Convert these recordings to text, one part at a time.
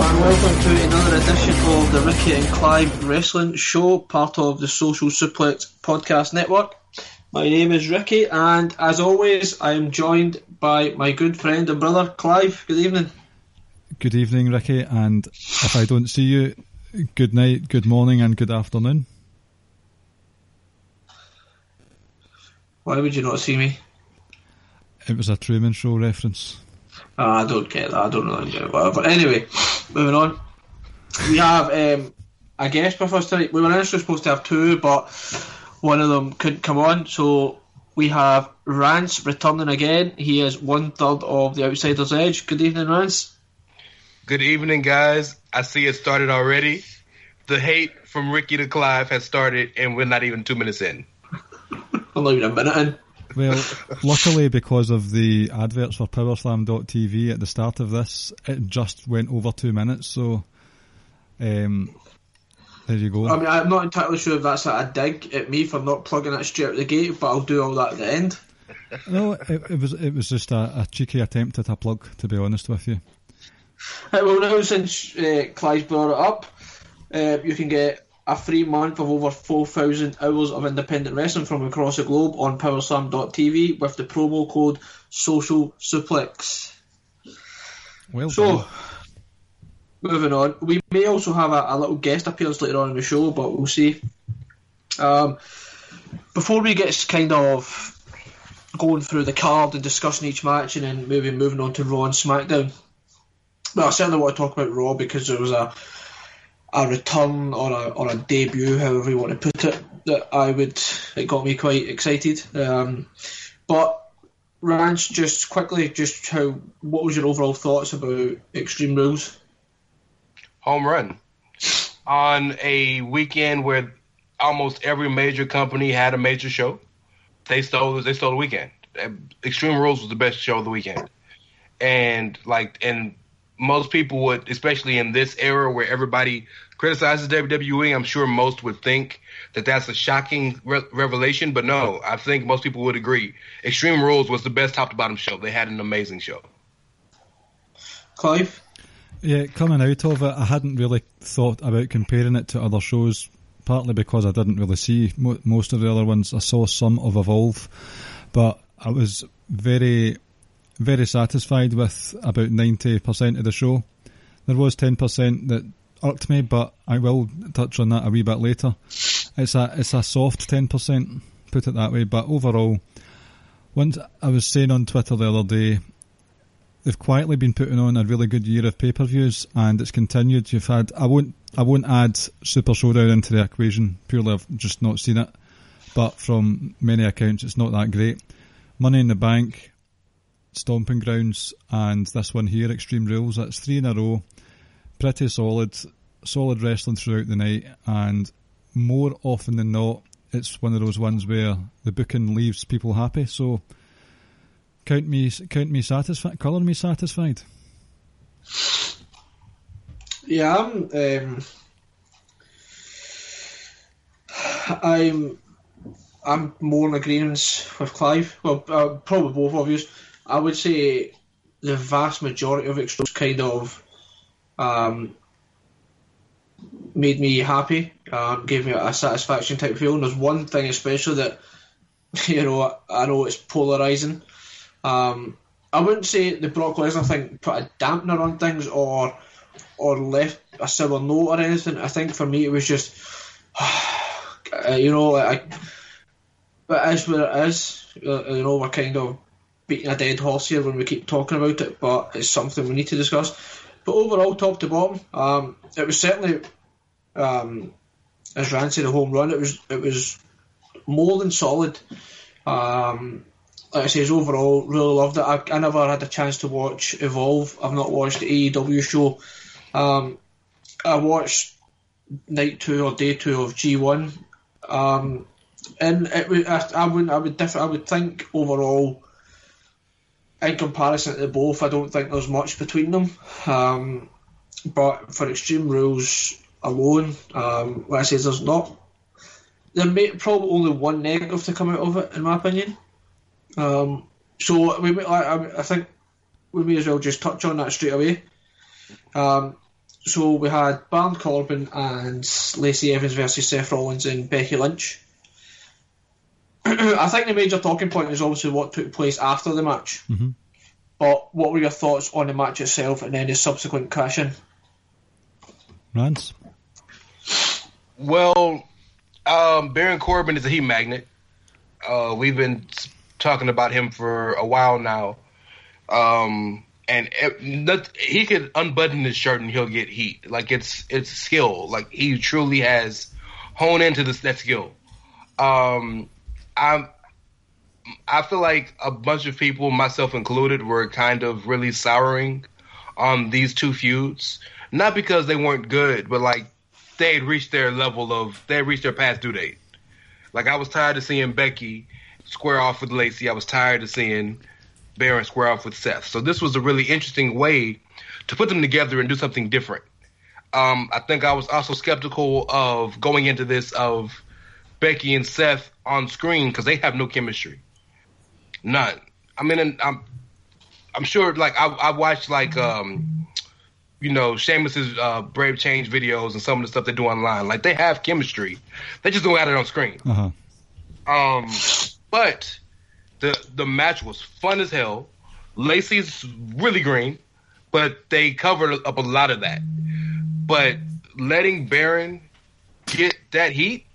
Welcome to another edition of the Ricky and Clive Wrestling Show, part of the Social Suplex Podcast Network. My name is Ricky, and as always, I am joined by my good friend and brother, Clive. Good evening. Good evening, Ricky, and if I don't see you, good night, good morning, and good afternoon. Why would you not see me? It was a Truman Show reference. Oh, I don't get that. I don't really get it. But anyway, moving on. We have um, a guest with us tonight. We were initially supposed to have two, but one of them couldn't come on. So we have Rance returning again. He is one third of the Outsider's Edge. Good evening, Rance. Good evening, guys. I see it started already. The hate from Ricky to Clive has started, and we're not even two minutes in. I'm not even a minute in. Well, luckily, because of the adverts for Powerslam.tv at the start of this, it just went over two minutes. So, um, there you go. I mean, I'm not entirely sure if that's a dig at me for not plugging it straight out the gate, but I'll do all that at the end. No, it, it was it was just a, a, cheeky attempt at a plug, to be honest with you. Right, well, now since uh, Clive brought it up, uh, you can get a free month of over 4,000 hours of independent wrestling from across the globe on powerslam.tv with the promo code Social Suplex. Well so, done. moving on, we may also have a, a, little guest appearance later on in the show, but we'll see. Um, before we get kind of going through the card and discussing each match and then maybe moving on to Raw and SmackDown, well, I certainly want to talk about Raw because there was a a return or a or a debut, however you want to put it, that I would it got me quite excited. Um, but Rance, just quickly, just how what was your overall thoughts about Extreme Rules? Home run on a weekend where almost every major company had a major show. They stole they stole the weekend. Extreme Rules was the best show of the weekend, and like and most people would, especially in this era where everybody criticizes WWE, I'm sure most would think that that's a shocking re- revelation. But no, I think most people would agree. Extreme Rules was the best top to bottom show. They had an amazing show. Clive? Yeah, coming out of it, I hadn't really thought about comparing it to other shows, partly because I didn't really see mo- most of the other ones. I saw some of Evolve, but I was very very satisfied with about 90% of the show. There was 10% that irked me, but I will touch on that a wee bit later. It's a it's a soft 10%, put it that way, but overall, once I was saying on Twitter the other day, they've quietly been putting on a really good year of pay-per-views, and it's continued. You've had I won't I won't add Super Showdown into the equation purely I've just not seen it, but from many accounts it's not that great. Money in the Bank Stomping Grounds and this one here, Extreme Rules. That's three in a row. Pretty solid, solid wrestling throughout the night, and more often than not, it's one of those ones where the booking leaves people happy. So count me, count me satisfied, colour me satisfied. Yeah, I'm. Um, I'm. I'm more in agreement with Clive. Well, uh, probably both of you. I would say the vast majority of it kind of um, made me happy, um, gave me a satisfaction type feeling. There's one thing especially that you know I know it's polarizing. Um, I wouldn't say the Brock Lesnar thing put a dampener on things or or left a sour note or anything. I think for me it was just uh, you know I, but as what it is. Uh, you know we're kind of beating a dead horse here when we keep talking about it, but it's something we need to discuss. But overall, top to bottom, um, it was certainly, um, as Rance said, a home run. It was it was more than solid. Um, like I say, overall, really loved it. I, I never had a chance to watch Evolve. I've not watched the AEW show. Um, I watched night two or day two of G1, um, and it was, I, I would I would diff- I would think overall in comparison to both, I don't think there's much between them. Um, but for Extreme Rules alone, um, like I say, there's not. There may probably only one negative to come out of it, in my opinion. Um, so we, I, I think we may as well just touch on that straight away. Um, so we had Baron Corbin and Lacey Evans versus Seth Rollins and Becky Lynch. I think the major talking point is obviously what took place after the match. Mm-hmm. But what were your thoughts on the match itself and then the subsequent crashing? Rance? Well, um, Baron Corbin is a heat magnet. Uh, we've been talking about him for a while now. Um, and it, he could unbutton his shirt and he'll get heat. Like it's it's skill. Like he truly has honed into this that skill. Um, I'm I feel like a bunch of people, myself included, were kind of really souring on these two feuds. Not because they weren't good, but like they had reached their level of they had reached their past due date. Like I was tired of seeing Becky square off with Lacey. I was tired of seeing Baron square off with Seth. So this was a really interesting way to put them together and do something different. Um, I think I was also skeptical of going into this of Becky and Seth on screen because they have no chemistry. None. I mean, I'm I'm sure. Like I, I watched like um, you know, Sheamus's uh, Brave Change videos and some of the stuff they do online. Like they have chemistry. They just don't have it on screen. Uh-huh. Um, but the the match was fun as hell. Lacey's really green, but they covered up a lot of that. But letting Baron get that heat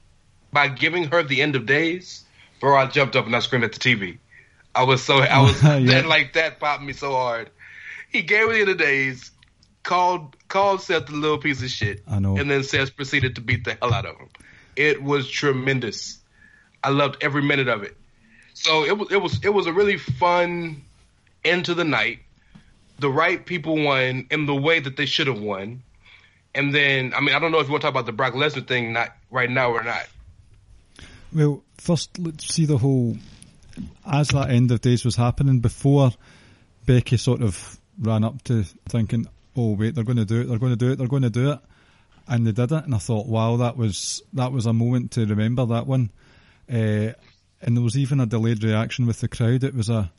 by giving her the end of days, bro, I jumped up and I screamed at the TV. I was so I was Yeah. that, like that popped me so hard. He gave her the end of days, called called Seth a little piece of shit, I know. and then Seth proceeded to beat the hell out of him. It was tremendous. I loved every minute of it. So it was it was it was a really fun end to the night. The right people won in the way that they should have won. And then I mean I don't know if you want to talk about the Brock Lesnar thing not right now or not. Well, first let's see the whole as that end of days was happening before Becky sort of ran up to thinking, "Oh wait, they're going to do it, they're going to do it, they're going to do it," and they did it. And I thought, "Wow, that was that was a moment to remember that one." Uh, and there was even a delayed reaction with the crowd. It was a,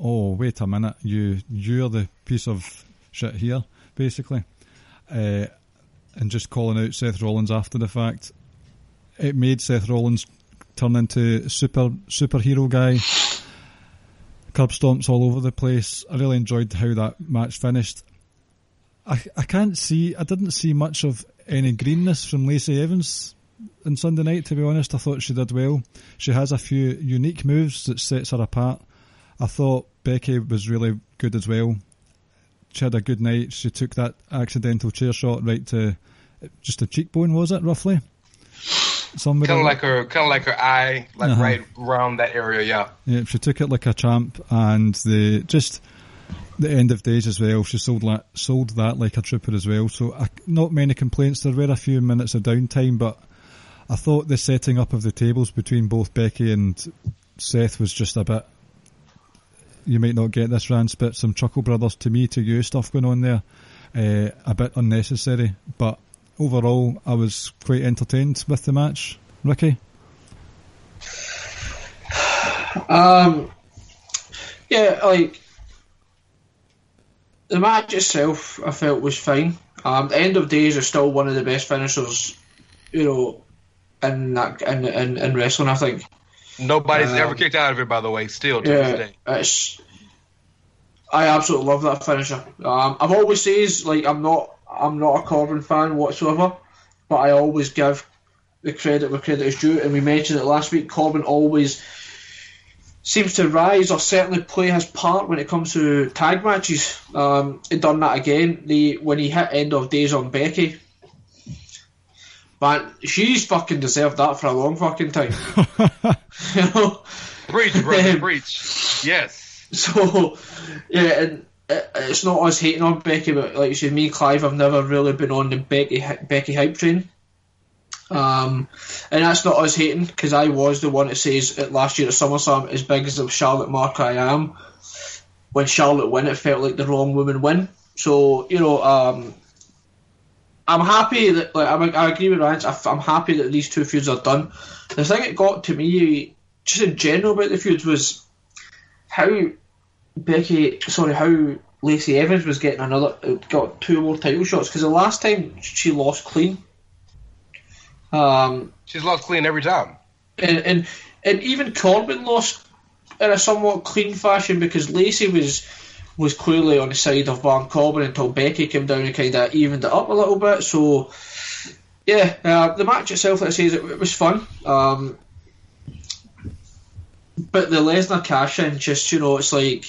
"Oh wait a minute, you you're the piece of shit here," basically, uh, and just calling out Seth Rollins after the fact. It made Seth Rollins turn into super superhero guy. Curb stomps all over the place. I really enjoyed how that match finished. I I can't see. I didn't see much of any greenness from Lacey Evans on Sunday night. To be honest, I thought she did well. She has a few unique moves that sets her apart. I thought Becky was really good as well. She had a good night. She took that accidental chair shot right to just a cheekbone, was it roughly? Somebody Kind of like her kind of like her eye like Uh-huh. right around that area, yeah. Yeah, she took it like a champ, and the just the end of days as well. She sold that sold that like a trooper as well. So I, not many complaints. There were a few minutes of downtime, but I thought the setting up of the tables between both Becky and Seth was just a bit. You might not get this, Rance, but some Chuckle Brothers to me to you stuff going on there. Uh, a bit unnecessary, but overall, I was quite entertained with the match. Ricky, Um, yeah, like the match itself, I felt was fine. Um, the end of days is still one of the best finishers, you know, in that in in, in wrestling. I think. Nobody's Um, ever kicked out of it, by the way. Still to Yeah, this day. it's. I absolutely love that finisher. Um, I've always says like I'm not I'm not a Corbin fan whatsoever, but I always give the credit where credit is due. And we mentioned it last week. Corbin always seems to rise or certainly play his part when it comes to tag matches. Um, he done that again. The when he hit end of days on Becky. But she's fucking deserved that for a long fucking time. you know? Preach, brother, Um, preach. Yes. So, yeah, and it, it's not us hating on Becky, but like you said, me Clive have never really been on the Becky Becky hype train. Um, and that's not us hating because I was the one that says at last year at SummerSlam, as big as the Charlotte mark I am, when Charlotte win, it felt like the wrong woman win. So you know, um, I'm happy that like I'm, I agree with. I- I'm happy that these two feuds are done. The thing that got to me, just in general about the feuds, was how Becky, sorry, how Lacey Evans was getting another, got two more title shots because the last time she lost clean. Um, She's lost clean every time. and, and and even Corbin lost in a somewhat clean fashion because Lacey was was clearly on the side of Baron Corbin until Becky came down and kind of evened it up a little bit. So yeah, uh, the match itself, I say, it, it was fun. Um, but the Lesnar cash in, just you know, it's like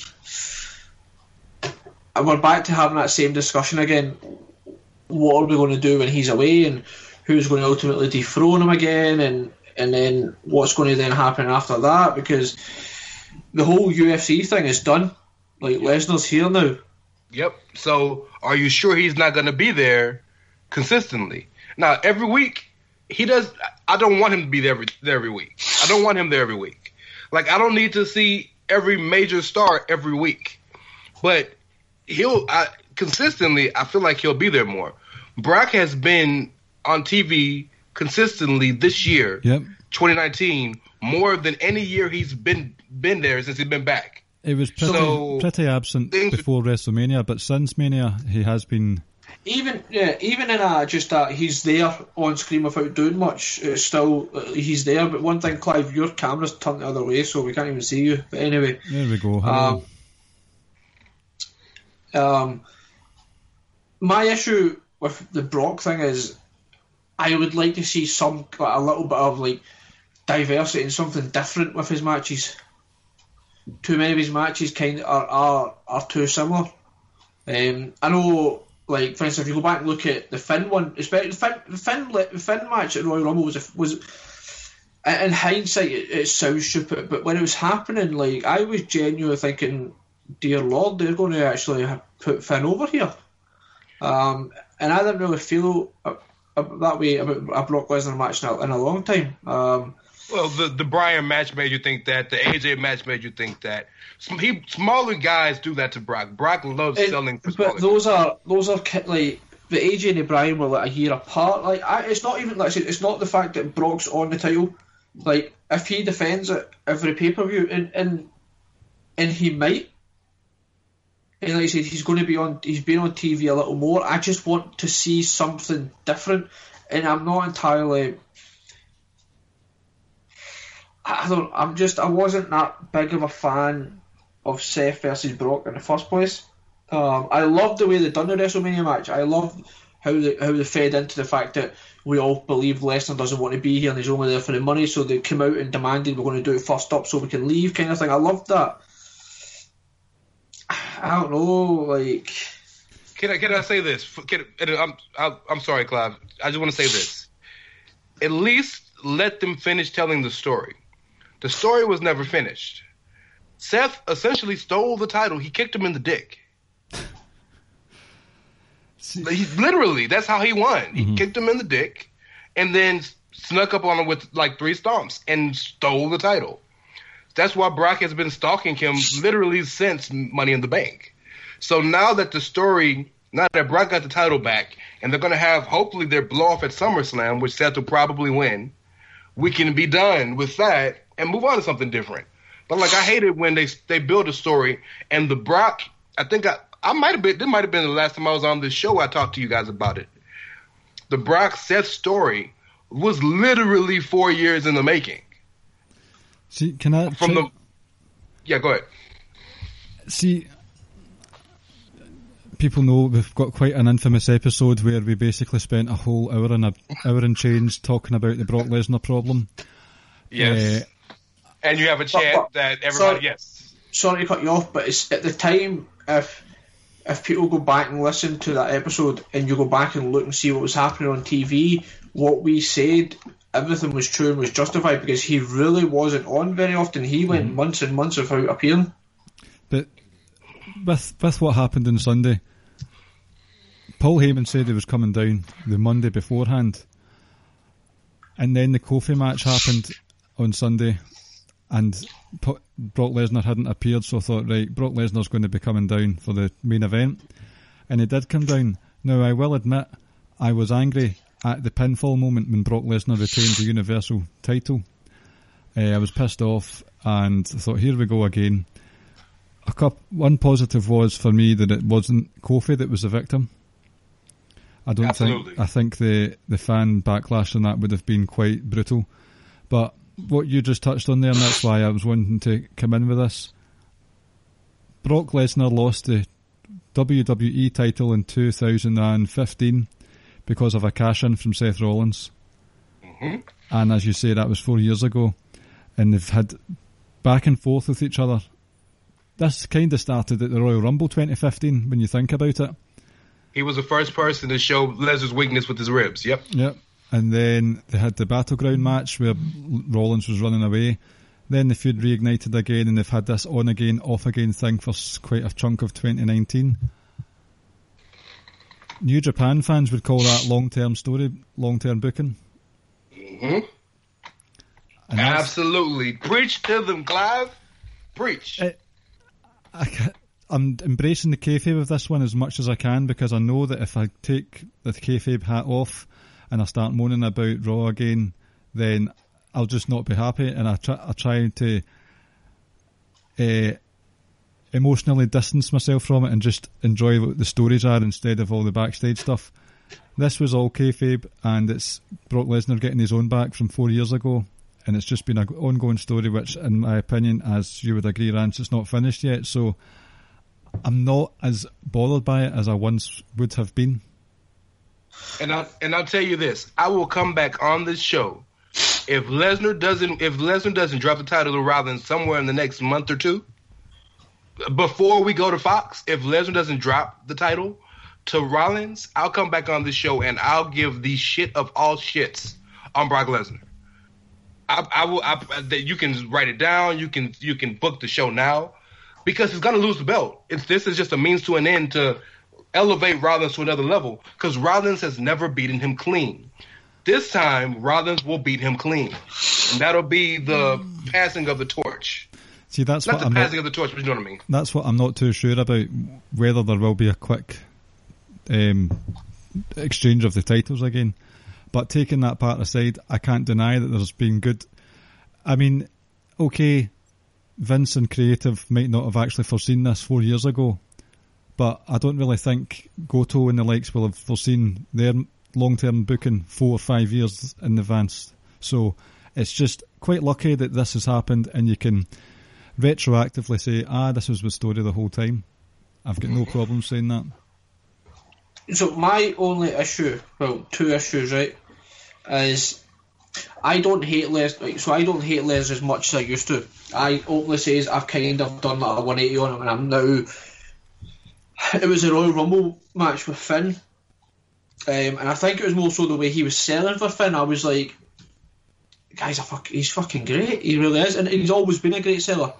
we're back to having that same discussion again. What are we going to do when he's away, and who's going to ultimately dethrone him again, and and then what's going to then happen after that? Because the whole UFC thing is done. Like Lesnar's here now. Yep. So are you sure he's not going to be there consistently? Now every week he does. I don't want him to be there every, there every week. I don't want him there every week. Like I don't need to see every major star every week, but he'll I, consistently. I feel like he'll be there more. Brock has been on TV consistently this year, Yep. 2019, more than any year he's been been there since he's been back. It was pretty, So, pretty absent before WrestleMania, but since Mania, he has been. Even yeah, even in a just that he's there on screen without doing much. It's still uh, he's there. But one thing, Clive, your camera's turned the other way, so we can't even see you. But anyway, There we go. Um, um, my issue with the Brock thing is, I would like to see some like, a little bit of like diversity and something different with his matches. Too many of his matches kind of are are, are too similar. Um, I know, like for instance, if you go back and look at the Finn one, especially the Finn, the Finn, the Finn match at Royal Rumble was a, was. In hindsight, it, it sounds stupid, but when it was happening, like I was genuinely thinking, "Dear Lord, they're going to actually put Finn over here." Um, and I didn't really feel uh, uh, that way about a Brock Lesnar match a, in a long time. Um, Well, the the Brian match made you think that. The AJ match made you think that. Some he, smaller guys do that to Brock. Brock loves It- selling for but those are those are like the AJ and the Brian were like a year apart. Like I, it's not even like I said, it's not the fact that Brock's on the title. Like if he defends it every pay per view, and and and he might. And like I said, he's going to be on. He's been on TV a little more. I just want to see something different, and I'm not entirely. I don't. I'm just. I wasn't that big of a fan of Seth versus Brock in the first place. Um, I love the way they done the WrestleMania match. I love how they how they fed into the fact that we all believe Lesnar doesn't want to be here and he's only there for the money. So they came out and demanded we're going to do it first up so we can leave, kind of thing. I loved that. I don't know, like Can I can I say this? Can, I'm I'm sorry, Clive. I just want to say this. At least let them finish telling the story. The story was never finished. Seth essentially stole the title. He kicked him in the dick. He, literally, that's how he won. He mm-hmm. kicked him in the dick, and then snuck up on him with like three stomps and stole the title. That's why Brock has been stalking him literally since Money in the Bank. So now that the story, now that Brock got the title back, and they're going to have hopefully their blow off at SummerSlam, which Seth will probably win, we can be done with that and move on to something different. But like I hated when they they build a story and the Brock. I think I I might have been. This might have been the last time I was on this show. I talked to you guys about it. The Brock Seth story was literally four years in the making. See, can I From the yeah, go ahead. see? People know we've got quite an infamous episode where we basically spent a whole hour and a hour and change talking about the Brock Lesnar problem. Yes, Uh, and you have a chant but- that everybody so- yes. sorry to cut you off, but it's at the time if if people go back and listen to that episode and you go back and look and see what was happening on TV, what we said, everything was true and was justified because he really wasn't on very often. He went mm-hmm. months and months without appearing. But with with what happened on Sunday, Paul Heyman said he was coming down the Monday beforehand, and then the Kofi match happened on Sunday, and Brock Lesnar hadn't appeared, so I thought, right, Brock Lesnar's going to be coming down for the main event, and he did come down. Now I will admit, I was angry at the pinfall moment when Brock Lesnar retained the Universal title. Uh, I was pissed off and I thought, here we go again a cup, one positive was for me that it wasn't Kofi that was the victim. I don't Absolutely. think I think the the fan backlash on that would have been quite brutal. But what you just touched on there, and that's why I was wanting to come in with this. Brock Lesnar lost the WWE title in 2015 because of a cash in from Seth Rollins. Mm-hmm. And as you say, that was four years ago. And they've had back and forth with each other this kind of started at the Royal Rumble 2015 when you think about it. He was the first person to show Lesnar's weakness with his ribs. Yep. Yep. And then they had the battleground match where Rollins was running away. Then the feud reignited again, and they've had this on again, off again thing for quite a chunk of 2019. New Japan fans would call that long term story, long term booking. Mm-hmm. Absolutely. Preach to them, Clive. Preach. Eh, I, I'm embracing the kayfabe of this one as much as I can because I know that if I take the kayfabe hat off and I start moaning about Raw again, then I'll just not be happy. And I try, I try to uh, emotionally distance myself from it and just enjoy what the stories are instead of all the backstage stuff. This was all kayfabe, and it's Brock Lesnar getting his own back from four years ago, and it's just been an ongoing story, which, in my opinion, as you would agree, Rance, it's not finished yet. So I'm not as bothered by it as I once would have been. And I and I'll tell you this: I will come back on this show if Lesnar doesn't if Lesnar doesn't drop the title to Rollins somewhere in the next month or two. Before we go to Fox, if Lesnar doesn't drop the title to Rollins, I'll come back on this show and I'll give the shit of all shits on Brock Lesnar. I, I will. I, you can write it down. You can you can book the show now because he's gonna lose the belt. It's this is just a means to an end to elevate Rollins to another level because Rollins has never beaten him clean. This time, Rollins will beat him clean, and that'll be the passing of the torch. See, that's Not what the I'm not, passing of the torch, but you know what I mean. that's what I'm not too sure about whether there will be a quick um, exchange of the titles again. But taking that part aside, I can't deny that there's been good. I mean, okay, Vince and creative might not have actually foreseen this four years ago, but I don't really think Gedo and the likes will have foreseen their long-term booking four or five years in advance. So it's just quite lucky that this has happened, and you can retroactively say, "Ah, this was the story the whole time." I've got no problem saying that. So my only issue, well, two issues, right, is I don't hate Les. Like, so I don't hate Les as much as I used to. I openly says I've kind of done like a 180 on him, and I'm now. It was a Royal Rumble match with Finn, um, and I think it was more so the way he was selling for Finn. I was like, "Guys, fuck, he's fucking great. He really is, and he's always been a great seller,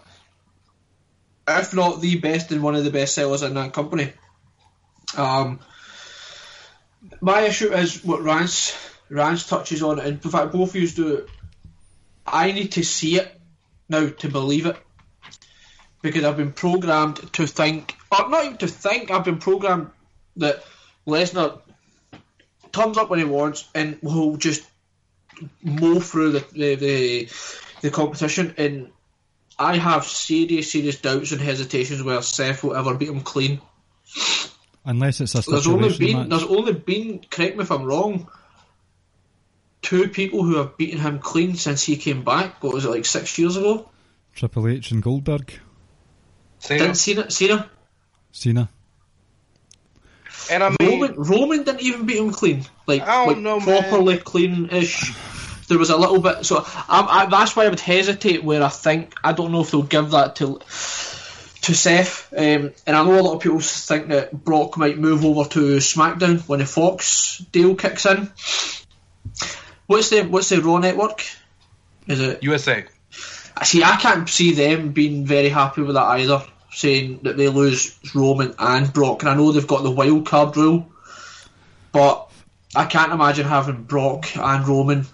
if not the best and one of the best sellers in that company." Um, my issue is what Rance Rance touches on, and in fact both of you do. I need to see it now to believe it because I've been programmed to think, or not even to think. I've been programmed that Lesnar turns up when he wants and will just mow through the the, the, the competition. And I have serious, serious doubts and hesitations whether Seth will ever beat him clean. Unless it's a There's only been match. there's only been correct me if I'm wrong. Two people who have beaten him clean since he came back. What was it like six years ago? Triple H and Goldberg, Cena. Didn't Cena? Cena? Cena. And I mean, Roman Roman didn't even beat him clean. Like, I don't like know, man. properly clean-ish. There was a little bit. So I, I, that's why I would hesitate. Where I think I don't know if they'll give that to to Seth. Um, and I know a lot of people think that Brock might move over to SmackDown when the Fox deal kicks in. What's the What's the Raw network? Is it? USA. See, I can't see them being very happy with that either. Saying that they lose Roman and Brock, and I know they've got the wild card rule, but I can't imagine having Brock and Roman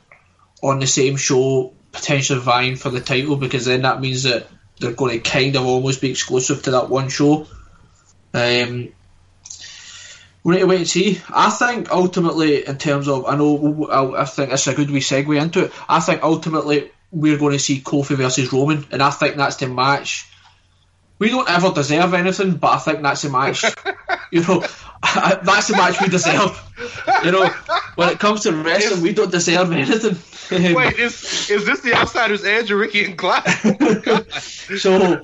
on the same show, potentially vying for the title, because then that means that they're going to kind of almost be exclusive to that one show. Um, we need to wait and see. I think ultimately, in terms of, I know, I think it's a good wee segue into it. I think ultimately we're going to see Kofi versus Roman, and I think that's the match. We don't ever deserve anything, but I think that's the match. you know, that's the match we deserve. You know, when it comes to wrestling, we don't deserve anything. Wait, is is this the Outsiders Edge or Ricky and Clive? So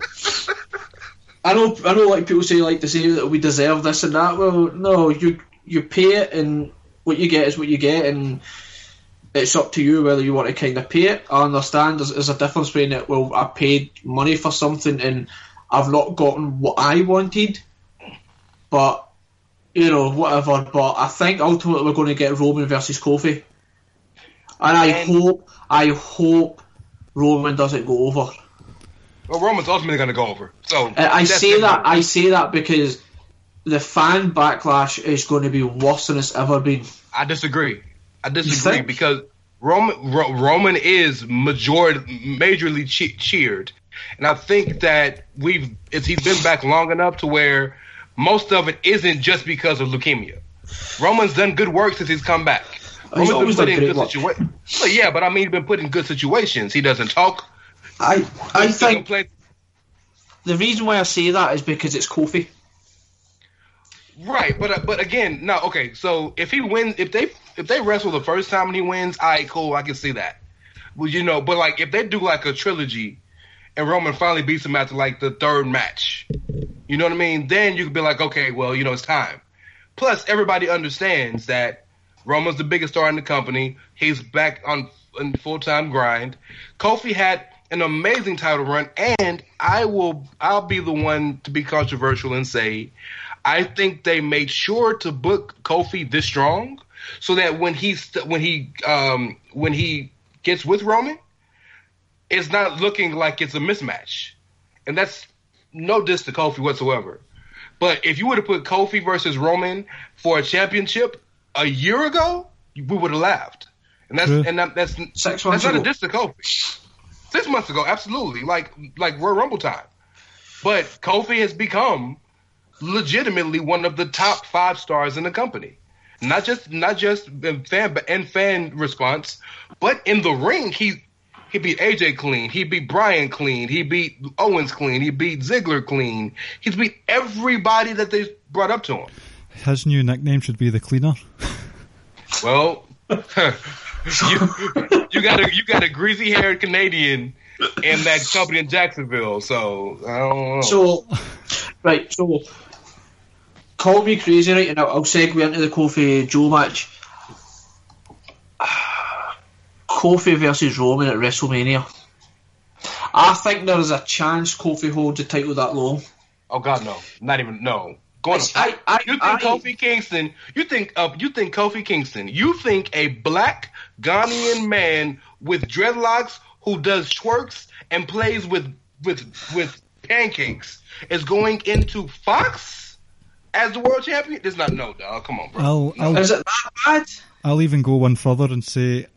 I know I know like people say like to say that we deserve this and that. Well, no, you you pay it and what you get is what you get and it's up to you whether you want to kind of pay it. I understand there's, there's a difference between it. Well, I paid money for something and I've not gotten what I wanted, but you know whatever. But I think ultimately we're going to get Roman versus Kofi, and I And- hope I hope Roman doesn't go over. well, Roman's ultimately going to go over. So I I say that I say that because the fan backlash is going to be worse than it's ever been. I disagree. I disagree because Roman Ro- Roman is majority majorly che- cheered, and I think that we've it's, he's been back long enough to where most of it isn't just because of leukemia. Roman's done good work since he's come back. He's Roman's been put in good situations. Well, yeah, but I mean, he's been put in good situations. He doesn't talk. I I He think play- the reason why I say that is because it's Kofi. Right, but uh, but again, no, okay. So if he wins, if they if they wrestle the first time and he wins, all right, cool, I can see that. Well, you know, but like if they do like a trilogy, and Roman finally beats him after like the third match, you know what I mean? Then you could be like, okay, well, you know, it's time. Plus, everybody understands that Roman's the biggest star in the company. He's back on full time grind. Kofi had an amazing title run, and I will I'll be the one to be controversial and say I think they made sure to book Kofi this strong so that when he when he um when he gets with Roman, it's not looking like it's a mismatch, and that's no diss to Kofi whatsoever. But if you would have put Kofi versus Roman for a championship a year ago, we would have laughed, and that's True. and that, that's Six that's not ago. a diss to Kofi. Six months ago, absolutely, like like Royal Rumble time. But Kofi has become legitimately one of the top five stars in the company. Not just not just in fan and fan response, but in the ring he he beat AJ clean, he beat Brian clean, he beat Owens clean, he beat Ziggler clean. He's beat everybody that they brought up to him. His new nickname should be the Cleaner. Well, you you got a you got a greasy haired Canadian in that company in Jacksonville, so I don't know. So, right, so call me crazy, right? And I'll, I'll segue into the Kofi Joe match. Kofi versus Roman at WrestleMania. I think there is a chance Kofi holds the title that long. Oh God, no! Not even no. Go on. I- I- you think I- Kofi Kingston? You think uh, you think Kofi Kingston? You think a black Ghanaian man with dreadlocks who does twerks and plays with with with pancakes is going into Fox as the world champion? There's not no dog. Come on, bro. I'll, I'll, Is it that bad? I'll even go one further and say,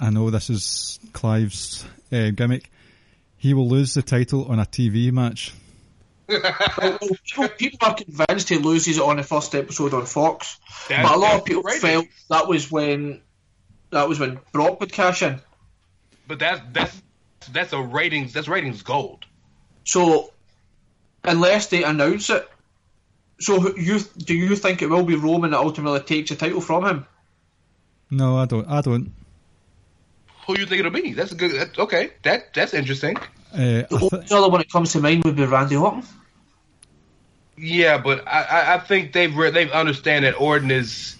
I know this is Clive's uh, gimmick. He will lose the title on a TV match. People, people are convinced he loses it on the first episode on Fox, That's- but a lot that's of people right. felt that was when that was when Brock would cash in. But that's that's that's a ratings. That's ratings gold. So, unless they announce it, So you do you think it will be Roman that ultimately takes the title from him? No, I don't. I don't. Who you think it'll be? That's a good. That's, okay, that that's interesting. Uh, The only th- other one that comes to mind would be Randy Orton. Yeah, but I, I, I think they've re- they've understand that Orton is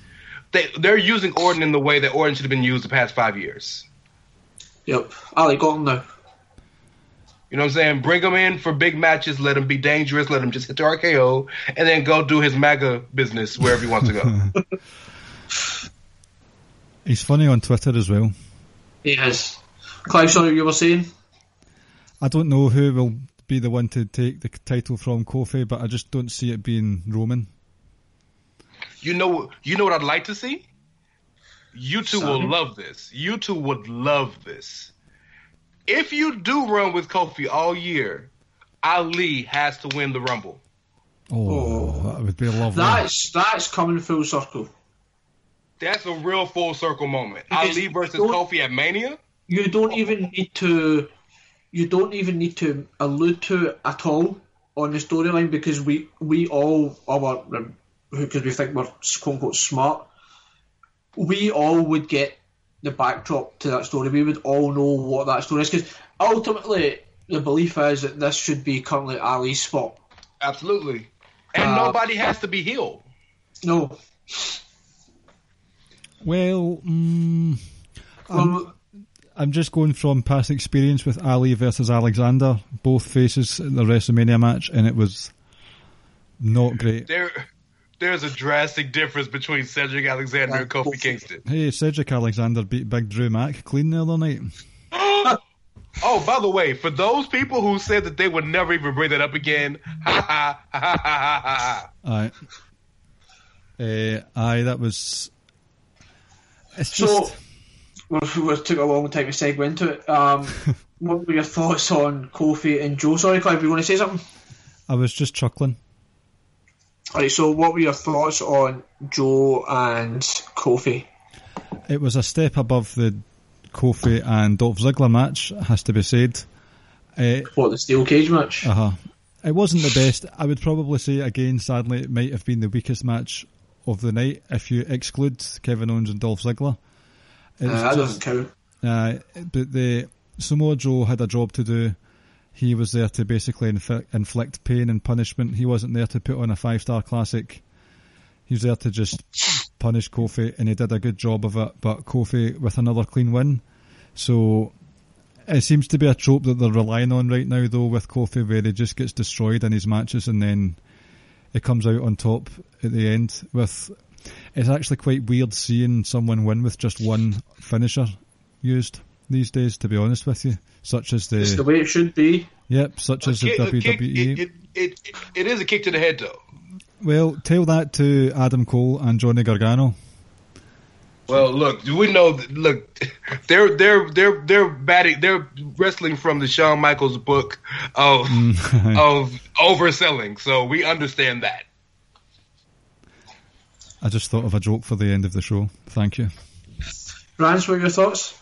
they they're using Orton in the way that Orton should have been used the past five years. Yep, Ali got him now. You know what I'm saying? Bring him in for big matches, let him be dangerous, let him just hit the RKO, and then go do his MAGA business wherever he wants to go. he's funny on Twitter as well. He is. Clive, sorry, you were saying? I don't know who will be the one to take the title from Kofi, but I just don't see it being Roman. you know, you know what I'd like to see? You two will love this. You two would love this. If you do run with Kofi all year, Ali has to win the Rumble. Oh, that would be lovely. That's that's coming full circle. That's a real full circle moment. Because Ali versus Kofi at Mania. You don't even need to. You don't even need to allude to it at all on the storyline because we we all our because we think we're quote unquote smart. We all would get the backdrop to that story. We would all know what that story is because ultimately the belief is that this should be currently Ali's spot. Absolutely. And Uh, nobody has to be healed. No, well, mm, well, I'm just going from past experience with Ali versus Alexander, both faces in the WrestleMania match, and it was not great. There, there's a drastic difference between Cedric Alexander and Kofi Kofi. Kingston. Hey, Cedric Alexander beat Big Drew Mac clean the other night. Oh, by the way, for those people who said that they would never even bring that up again, ha ha ha ha ha ha. Aye. Uh, aye, that was. It's So, just. we took a long time to segue into it. Um, what were your thoughts on Kofi and Joe? Sorry, Clive, you want to say something? I was just chuckling. All right, so what were your thoughts on Joe and Kofi? It was a step above the Kofi and Dolph Ziggler match, has to be said. Uh What, the steel cage match? Uh huh. It wasn't the best. I would probably say again, sadly, it might have been the weakest match of the night if you exclude Kevin Owens and Dolph Ziggler. Uh, that just- doesn't count. Uh, but the Samoa Joe had a job to do. He was there to basically infi- inflict pain and punishment. He wasn't there to put on a five star classic. He was there to just punish Kofi, and he did a good job of it. But Kofi with another clean win. So it seems to be a trope that they're relying on right now, though, with Kofi, where he just gets destroyed in his matches, and then it comes out on top at the end. With it's actually quite weird seeing someone win with just one finisher used these days. To be honest with you, such as It's the the way it should be. yep, such as the E. Kick- WWE. it, it, it, it is a kick to the head, though. Well, tell that to Adam Cole and Johnny Gargano. Well, look, we know. Look, they're they're they're they're batting. They're wrestling from the Shawn Michaels book of mm. of overselling. So we understand that. I just thought of a joke for the end of the show. Thank you. Rance, what were your thoughts?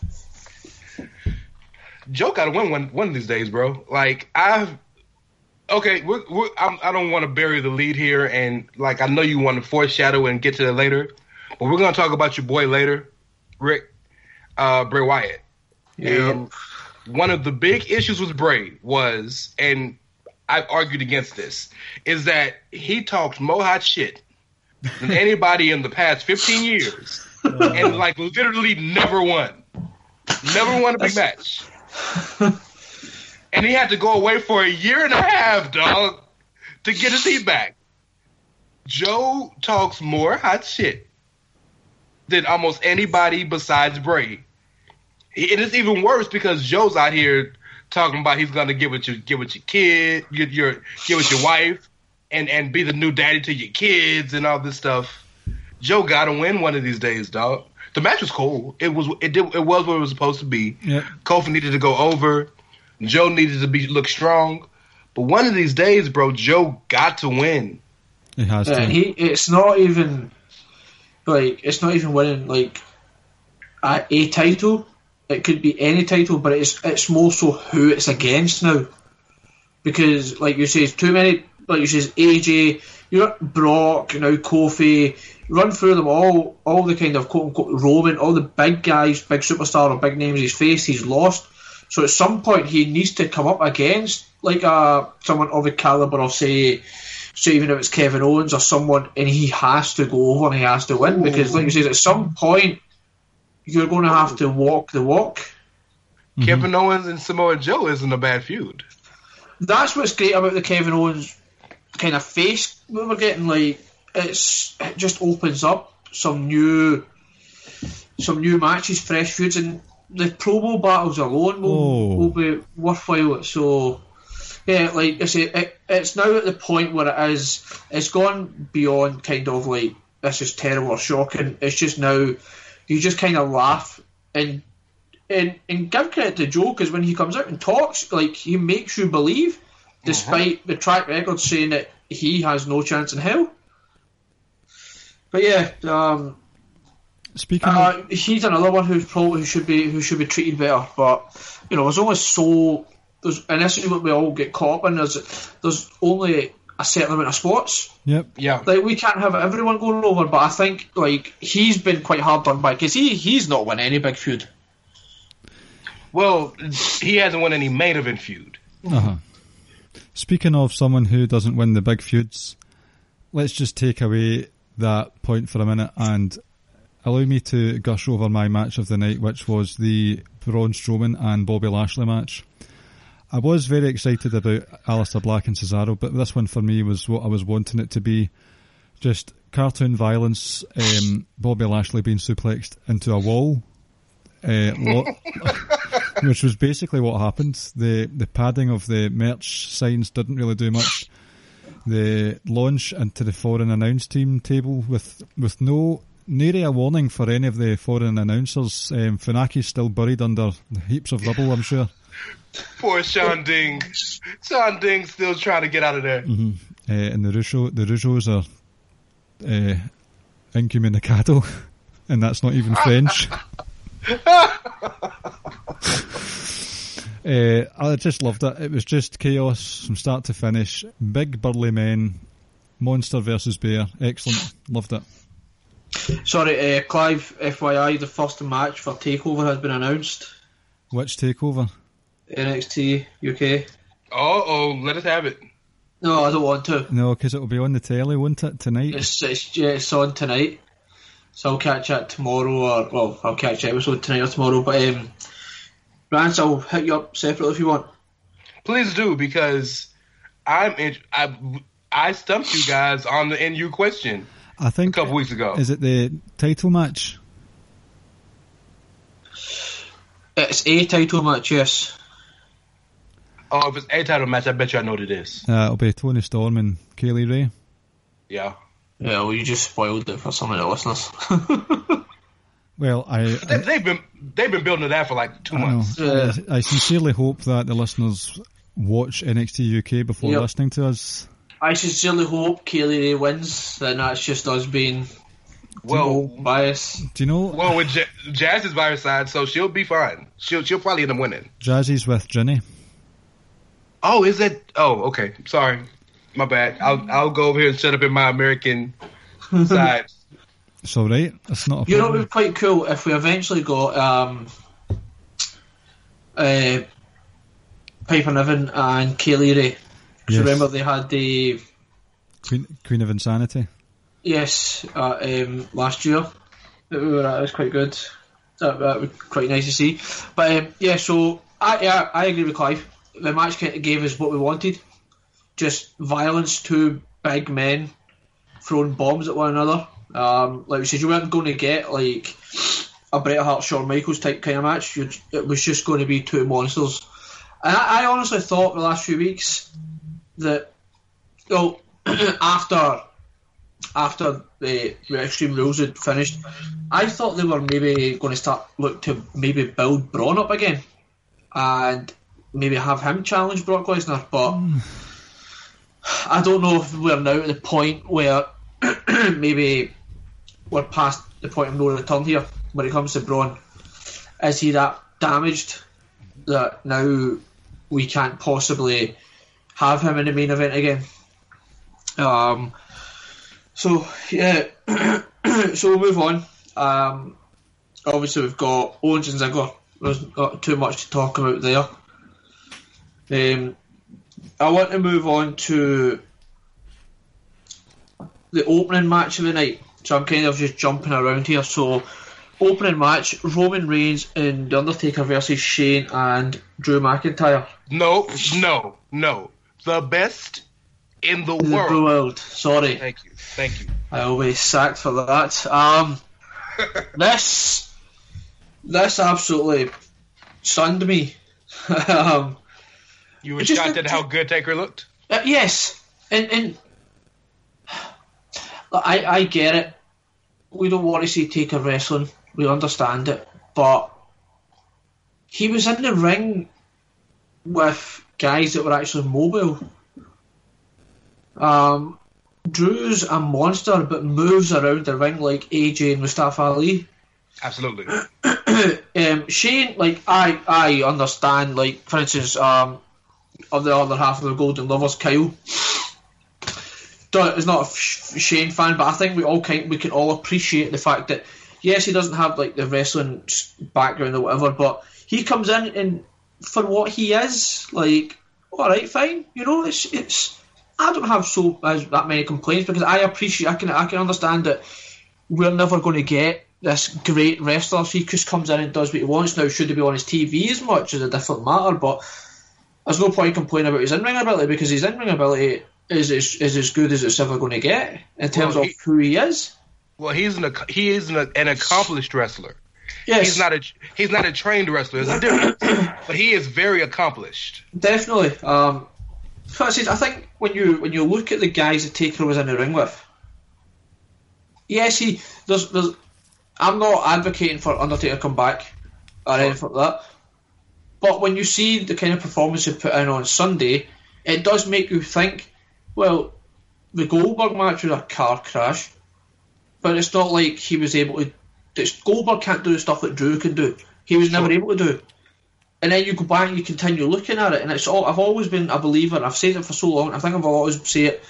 Joe got to win one one of these days, bro. Like I've okay, we're, we're, I'm, I don't want to bury the lead here, and like I know you want to foreshadow and get to that later, but we're gonna talk about your boy later, Rick, uh, Bray Wyatt. And one of the big issues with Bray was, and I've argued against this, is that he talked more hot shit than anybody in the past 15 years, and like literally never won, never won a big match and he had to go away for a year and a half, dog, to get his heat back. Joe talks more hot shit than almost anybody besides Bray. It is even worse because Joe's out here talking about he's gonna get with your get with your kid, get your get with your wife, and and be the new daddy to your kids and all this stuff. Joe got to win one of these days, dog. The match was cool. It was it did it was what it was supposed to be. Yep. Kofi needed to go over. Joe needed to be look strong. But one of these days, bro, Joe got to win. He has to. and he it's not even like it's not even winning like a, a title. It could be any title, but it's it's more so who it's against now. Because like you say, it's too many like you says, AJ, you got Brock, you know, Kofi, run through them all, all the kind of quote unquote Roman, all the big guys, big superstar or big names he's faced, he's lost. So at some point he needs to come up against like uh, someone of the caliber of say, so even if it's Kevin Owens or someone, and he has to go over and he has to win because, like you says, at some point you're going to have to walk the walk. Mm-hmm. Kevin Owens and Samoa Joe isn't a bad feud. That's what's great about the Kevin Owens kind of face we're getting. Like it's it just opens up some new some new matches, fresh feuds, and the promo battles alone will, Oh. will be worthwhile. So yeah, like I say, it, it's now at the point where it is. It's gone beyond kind of like this is terrible or shocking. It's just now you just kind of laugh and and and give credit to Joe because when he comes out and talks, like he makes you believe, despite the track record saying that he has no chance in hell. But yeah, um, Speaking of, uh, he's another one who's probably who should be who should be treated better. But you know, there's only so there's and this is what we all get caught up in. There's there's only a certain amount of spots. yep, Yeah. Like we can't have everyone going over. But I think like he's been quite hard done by because he he's not won any big feud. Well, he hasn't won any main event feud. uh-huh. Speaking of someone who doesn't win the big feuds, let's just take away that point for a minute and allow me to gush over my match of the night, which was the Braun Strowman and Bobby Lashley match. I was very excited about Aleister Black and Cesaro, but this one for me was what I was wanting it to be. Just cartoon violence, um, Bobby Lashley being suplexed into a wall, uh, which was basically what happened. The the padding of the merch signs didn't really do much. The launch into the foreign announce team table with with no nary a warning for any of the foreign announcers. Um, Funaki's still buried under heaps of rubble, I'm sure. Poor Sean Ding. Sean Ding still trying to get out of there. Uh, and the Russo, the Russos are uh, incommunicado, and that's not even French. Uh, I just loved it. It was just chaos from start to finish. Big burly men, monster versus bear. Excellent. Loved it. Sorry, uh, Clive. FYI, the first match for Takeover has been announced. Which takeover? NXT UK. Uh oh, let us have it. No, I don't want to. No, because it'll be on the telly, won't it, tonight? It's it's, yeah, it's on tonight, so I'll catch it tomorrow, or well, I'll catch the episode tonight or tomorrow. But um, Rance, I'll hit you up separately if you want. Please do because I'm in, I I stumped you guys on the NU question I think. A couple weeks ago. Is it the title match? It's a title match, yes. Oh, if it's a title match, I bet you I know what it is. Uh, it'll be Toni Storm and Kay Lee Ray. Yeah. Yeah, well, you just spoiled it for some of the listeners. Well, I, They, I, they've been they've been building to that for like two I know. months. Yeah. I, I sincerely hope that the listeners watch NXT UK before Yep. listening to us. I sincerely hope Kay Lee Ray wins, and that's just us being Well, biased. Do you know well, with J- Jazz is by her side, so she'll be fine. She'll she'll probably end up winning. Jazzy's with Jinny? Oh, is that? Oh, okay. Sorry, my bad. I'll I'll go over here and set up in my American side. It's all right. It's not a You know, it would be quite cool if we eventually got um, uh, Piper Niven and Kay Lee Ray. 'Cause Yes. remember they had the Queen, Queen of Insanity. yes uh, um, last year that we were at. It was quite good. That, that would be quite nice to see. But um, yeah, so I yeah, I agree with Clive. The match gave us what we wanted. Just violence, two big men throwing bombs at one another. Um, like we said, you weren't going to get like a Bret Hart, Shawn Michaels type kind of match. You, it was just going to be two monsters. And I, I honestly thought the last few weeks that, well, after after the, the Extreme Rules had finished, I thought they were maybe going to start look to maybe build Braun up again, and maybe have him challenge Brock Lesnar. But I don't know if we're now at the point where maybe we're past the point of no return here when it comes to Braun. Is he that damaged that now we can't possibly have him in the main event again? Um, so yeah, so we'll move on. Um, obviously we've got Owens and Ziggler. There's not too much to talk about there. Um, I want to move on to the opening match of the night. So I'm kind of just jumping around here. So opening match: Roman Reigns and The Undertaker versus Shane and Drew McIntyre. No, no, no. The best in the The world. world. Sorry. Thank you. Thank you. I always sacked for that. Um, this, this absolutely stunned me. um, You were shocked looked- at how good Taker looked? uh, yes, and and I I get it. We don't want to see Taker wrestling. We understand it, but he was in the ring with guys that were actually mobile. Um, Drew's a monster, but moves around the ring like AJ and Mustafa Ali. Absolutely. um, Shane, like I, I understand. Like for instance, um, of the other half of the Golden Lovers, Kyle, is not a Sh- Shane fan, but I think we all kind we can all appreciate the fact that yes, he doesn't have like the wrestling background or whatever, but he comes in and for what he is, like all right, fine, you know, it's it's. I don't have so as that many complaints because I appreciate, I can, I can understand that we're never going to get this great wrestler. He just comes in and does what he wants. Now, should he be on his TV as much is a different matter, but there's no point complaining about his in ring ability because his in ring ability is, is is as good as it's ever going to get in terms Well, of who he is. Well, he's an he is an, an accomplished wrestler. Yes, He's not a he's not a trained wrestler. There's a difference, but he is very accomplished. definitely. Um, I I think when you when you look at the guys that Taker was in the ring with, yes, he there's there's. I'm not advocating for Undertaker to come back or anything like that, but when you see the kind of performance he put in on Sunday, it does make you think. Well, the Goldberg match was a car crash, but it's not like he was able to. It's, Goldberg can't do the stuff that Drew can do. He was never able to do. And then you go back and you continue looking at it, and it's all. I've always been a believer. and I've said it for so long. I think I've always say it.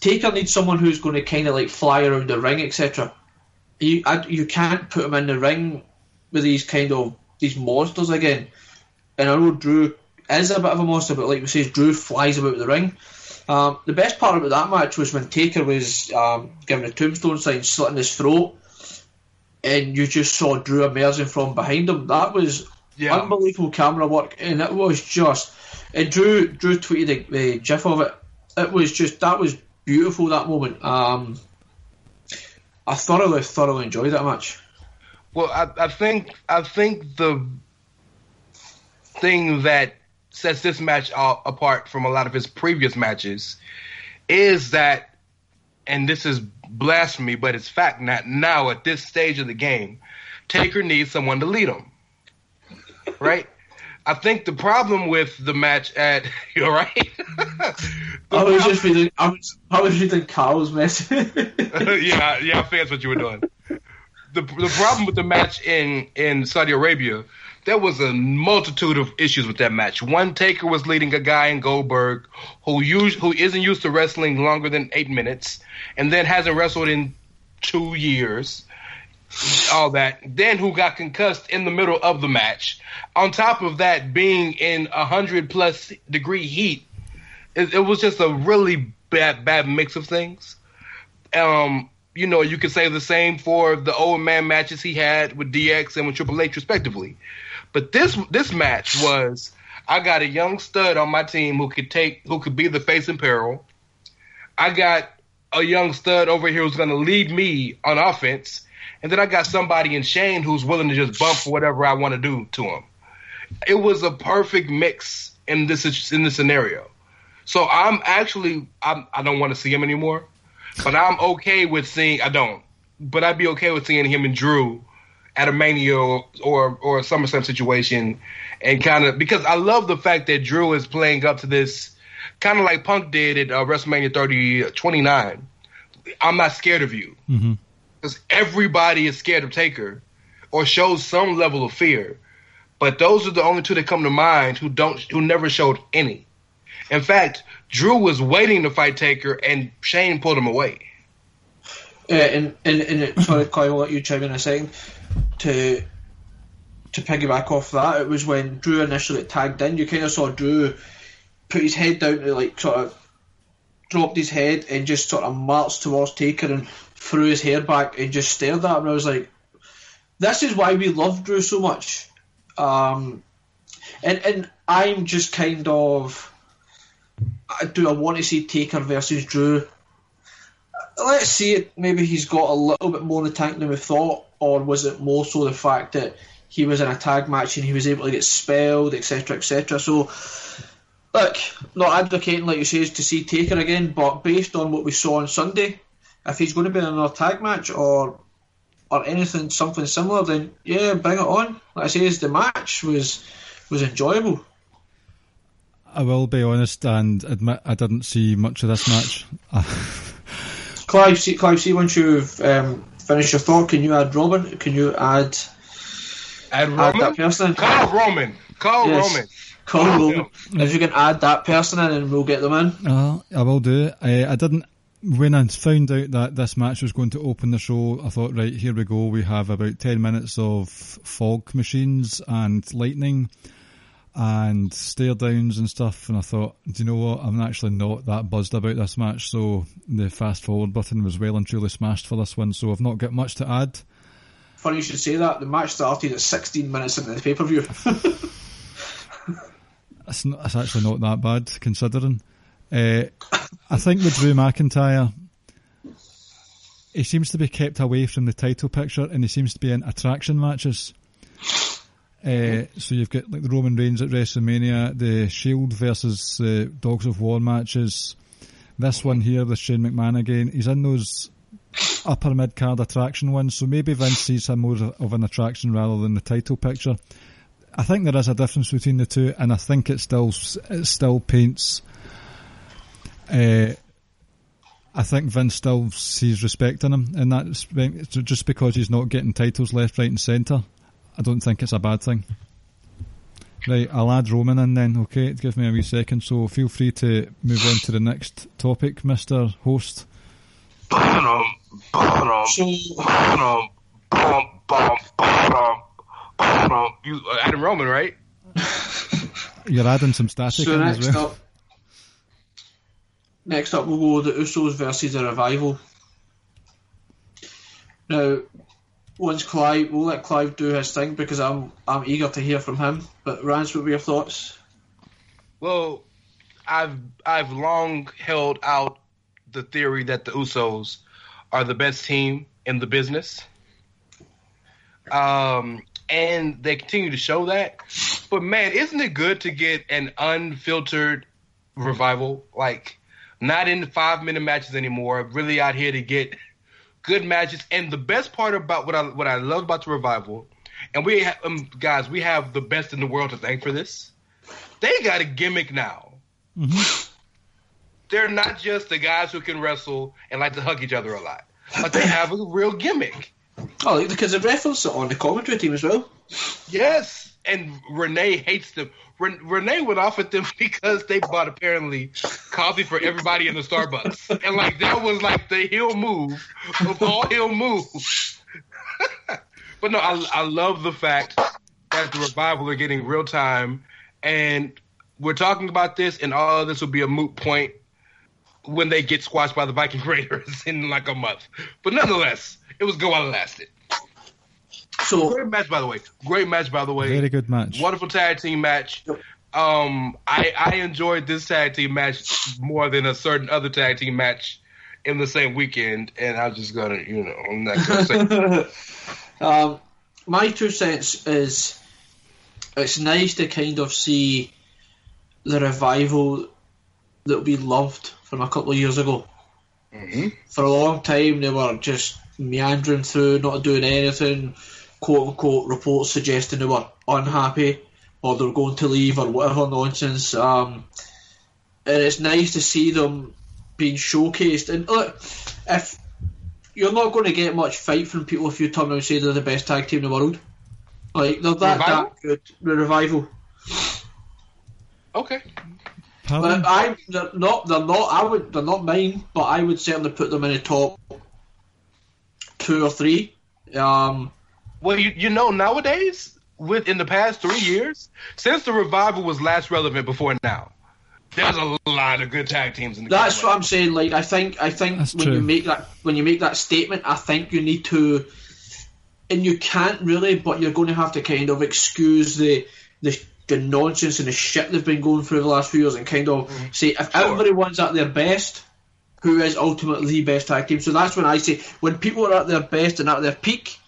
Taker needs someone who's going to kind of like fly around the ring, etc. You I, you can't put him in the ring with these kind of these monsters again. And I know Drew is a bit of a monster, but like we say, Drew flies about the ring. Um, the best part about that match was when Taker was um, giving a tombstone sign, slitting his throat, and you just saw Drew emerging from behind him. That was Yeah. unbelievable camera work, and it was just. And Drew Drew tweeted the, the gif of it. It was just that was beautiful that moment. Um, I thoroughly thoroughly enjoyed that match. Well, I, I think I think the thing that sets this match apart from a lot of his previous matches is that, and this is blasphemy, but it's fact. Not now at this stage of the game, Taker needs someone to lead him, right? I think the problem with the match at you're right. I was just reading. I was I was reading Carl's message. yeah, yeah, I figured that's what you were doing. The the problem with the match in in Saudi Arabia, there was a multitude of issues with that match. One Taker was leading a guy in Goldberg who us, who isn't used to wrestling longer than eight minutes, and then hasn't wrestled in two years. All that. Then who got concussed in the middle of the match. On top of that, being in a hundred plus degree heat, it, it was just a really bad bad mix of things um, you know, you could say the same for the old man matches he had with DX and with Triple H, respectively. But this this match was I got a young stud on my team who could take who could be the face in peril. I got a young stud over here who's going to lead me on offense, and then I got somebody in Shane who's willing to just bump whatever I want to do to him. It was a perfect mix in this in this scenario. So I'm actually I'm, I don't want to see him anymore, but I'm okay with seeing I don't, but I'd be okay with seeing him and Drew at a Mania or or, or a SummerSlam situation, and kind of because I love the fact that Drew is playing up to this, kind of like Punk did at uh, WrestleMania 30 29. I'm not scared of you because everybody is scared of Taker or shows some level of fear, but those are the only two that come to mind who don't who never showed any. In fact, Drew was waiting to fight Taker, and Shane pulled him away. Uh, and and, and it, sorry, Clive, I'll let you chime in a second. To to piggyback off that, it was when Drew initially tagged in. You kind of saw Drew put his head down to like sort of dropped his head and just sort of marched towards Taker and threw his hair back and just stared at him. And I was like, this is why we love Drew so much. Um, and and I'm just kind of do I want to see Taker versus Drew? Let's see it. Maybe he's got a little bit more in the tank than we thought, or was it more so the fact that he was in a tag match and he was able to get spelled, etc., etc. So, look, not advocating like you say to see Taker again, but based on what we saw on Sunday, if he's going to be in another tag match or or anything something similar, then yeah, bring it on. Like I say, the match was was enjoyable. I will be honest and admit I didn't see much of this match. Clive, see, Clive, see once you've um, finished your thought, can you add Roman? Can you add Add add Roman. that person? Call Roman. Call Yes. Roman. Call Roman. If you can add that person in, and we'll get them in. Uh, I will do. Uh, I didn't. When I found out that this match was going to open the show, I thought, right, here we go. We have about 10 minutes of fog machines and lightning and stare downs and stuff. And I thought, do you know what? I'm actually not that buzzed about this match. So the fast forward button was well and truly smashed for this one. So I've not got much to add. Funny you should say that. The match started at 16 minutes into the pay per view. Not, it's actually not that bad considering. Uh, I think with Drew McIntyre, he seems to be kept away from the title picture and he seems to be in attraction matches. Uh, so you've got like the Roman Reigns at WrestleMania, the Shield versus the Dogs of War matches. This one here with Shane McMahon again, he's in those upper mid card attraction ones. So maybe Vince sees him more of an attraction rather than the title picture. I think there is a difference between the two, and I think it still it still paints. Uh, I think Vince still sees respect in him in that respect. Just because he's not getting titles left, right, and centre, I don't think it's a bad thing. Right, I'll add Roman in then. Okay, give me a wee second. So feel free to move on to the next topic, Mister Host. Bottom, bottom, so, bottom, bum, bum, bottom, bottom. You Adam Roman, right? You're adding some static so in as next well. up, next up we'll go the Usos versus the Revival. Now, once Clive, we'll let Clive do his thing because I'm I'm eager to hear from him. But Rance, what were your thoughts? Well, I've I've long held out the theory that the Usos are the best team in the business. Um, and they continue to show that. But man, isn't it good to get an unfiltered revival? Like, not in five minute matches anymore. Really out here to get good matches. And the best part about what I what I love about the revival, and we ha- um, guys, we have the best in the world to thank for this. They got a gimmick now. They're not just the guys who can wrestle and like to hug each other a lot, but they have a real gimmick. Oh, because the reference it on the commentary team as well. Yes, and Renee hates them. Ren- Renee went off at them because they bought apparently coffee for everybody in the Starbucks, and like that was like the heel move of all heel moves. but no, I, I love the fact that the revival are getting real time, and we're talking about this, and all of this will be a moot point when they get squashed by the Viking Raiders in like a month. But nonetheless, it was go while it lasted. So Great match, by the way. Great match, by the way. Very good match. Wonderful tag team match. Um, I I enjoyed this tag team match more than a certain other tag team match in the same weekend, and I'm just gonna, you know, I'm not gonna say. um, my two cents is it's nice to kind of see the revival that we loved from a couple of years ago. For a long time, they were just meandering through, not doing anything. "Quote unquote" reports suggesting they were unhappy or they were going to leave or whatever nonsense. Um, and it's nice to see them being showcased. And look, if you're not going to get much fight from people if you turn around and say they're the best tag team in the world. Like they're that, Revival? that good. The revival. okay, But I they're not they're not I would they're not mine, but I would certainly put them in the top two or three. Um, Well, you, you know, nowadays, with in the past three years, since the revival was last relevant before now, there's a lot of good tag teams in the that's what. I'm saying. Like I think I think That's when true. you make that when you make that statement, I think you need to, and you can't really, but you're going to have to kind of excuse the the the nonsense and the shit they've been going through the last few years, and kind of mm-hmm. say if everybody wants at their best, who is ultimately the best tag team? So that's when I say when people are at their best and at their peak,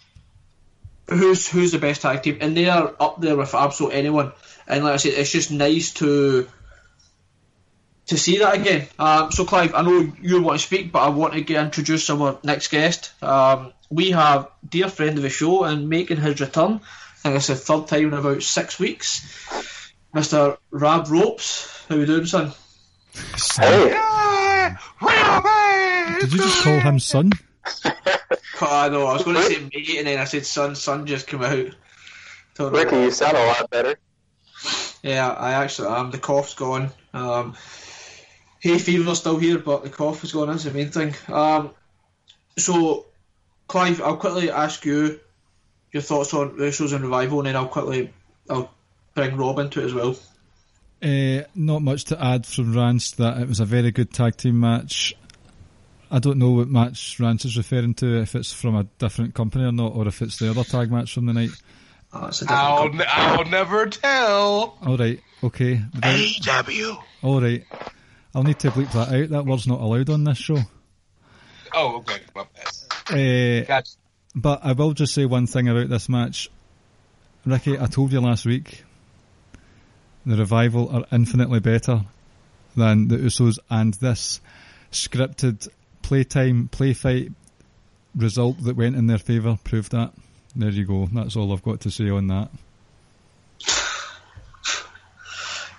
who's who's the best tag team, and they are up there with absolute anyone. And like I said, it's just nice to to see that again. Um, so, Clive, I know you want to speak, but I want to get introduce our next guest. Um, we have dear friend of the show and making his return. I think it's the third time in about six weeks. Mr. Rab Ropes, how you doing, son? Hey, Yeah, real man. Did you just call him son? I know, I was going to say mate, and then I said son. Son just came out. Don't Ricky, why. you sound a lot better. Yeah, I actually am. The cough's gone. Um, hay fever's still here, but the cough is gone. That's the main thing. Um, so, Clive, I'll quickly ask you your thoughts on Usos and Revival, and then I'll quickly I'll bring Rob into it as well. Uh, not much to add from Rance. That it was a very good tag team match. I don't know what match Rance is referring to, if it's from a different company or not, or if it's the other tag match from the night. Oh, it's a different I'll, company. I'll never tell. All right, okay, AW. all right. I'll need to bleep that out. That word's not allowed on this show. Oh, okay. My bad. Uh, Gotcha. But I will just say one thing about this match. Ricky, I told you last week, the Revival are infinitely better than the Usos, and this scripted playtime, play fight result that went in their favour proved that. There you go. That's all I've got to say on that.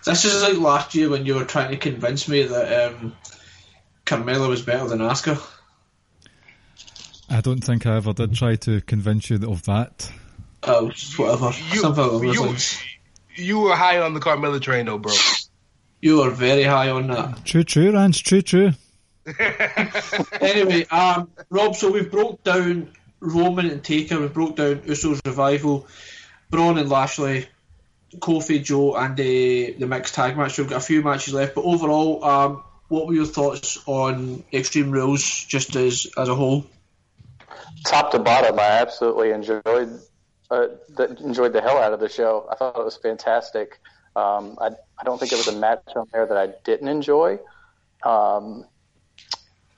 This is like last year when you were trying to convince me that um, Carmella was better than Asuka. I don't think I ever did try to convince you of that. Oh, just whatever. You, Something along those you, lines. you were high on the Carmella train, though, bro. You were very high on that. True, true, Rance, true, true. anyway, um, Rob, so we've broke down Roman and Taker, we broke down Usos Revival, Braun and Lashley, Kofi, Joe, and uh, the mixed tag match. We've got a few matches left, but overall, um, what were your thoughts on Extreme Rules just as as a whole? Top to bottom, I absolutely enjoyed uh, the, enjoyed the hell out of the show. I thought it was fantastic. Um, I I don't think there was a match on there that I didn't enjoy. Um,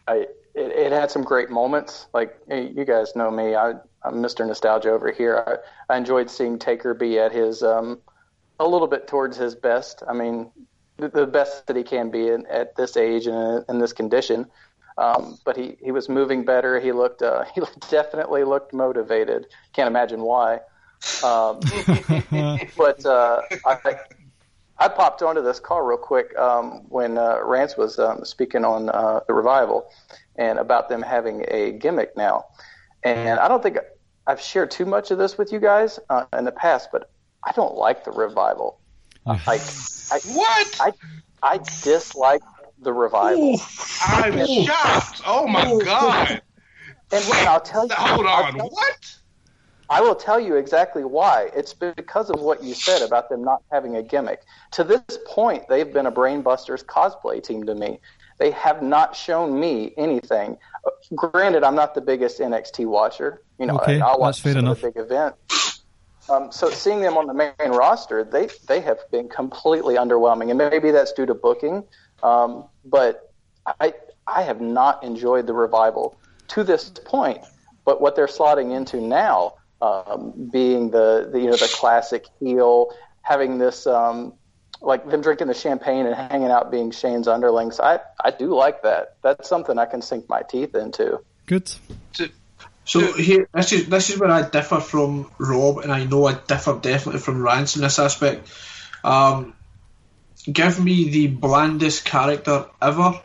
I it, it had some great moments. Like you guys know me, I, I'm Mr. Nostalgia over here. I, I enjoyed seeing Taker be at his um, a little bit towards his best. I mean, the, the best that he can be in, at this age and in this condition. Um, but he, he was moving better. He looked uh, he definitely looked motivated. Can't imagine why. Um, but uh, I I popped onto this call real quick um, when uh, Rance was um, speaking on uh, the revival and about them having a gimmick now. And I don't think I've shared too much of this with you guys uh, in the past, but I don't like the revival. Like I, What? I I dislike the revival. I'm shocked. Oh my god. And, and I'll tell you, Hold on. tell- What? I will tell you exactly why. It's because of what you said about them not having a gimmick. To this point, they've been a Brainbusters cosplay team to me. They have not shown me anything. Granted, I'm not the biggest NXT watcher. You know, Okay, I'll watch that's fair some enough. big events. Um, so seeing them on the main roster, they they have been completely underwhelming, and maybe that's due to booking. Um, but I I have not enjoyed the revival to this point. But what they're slotting into now, um, being the, the you know the classic heel, having this um, like them drinking the champagne and hanging out being Shane's underlings, I I do like that. That's something I can sink my teeth into. Good. So here, this is this is where I differ from Rob, and I know I differ definitely from Rance in this aspect. Um, give me the blandest character ever,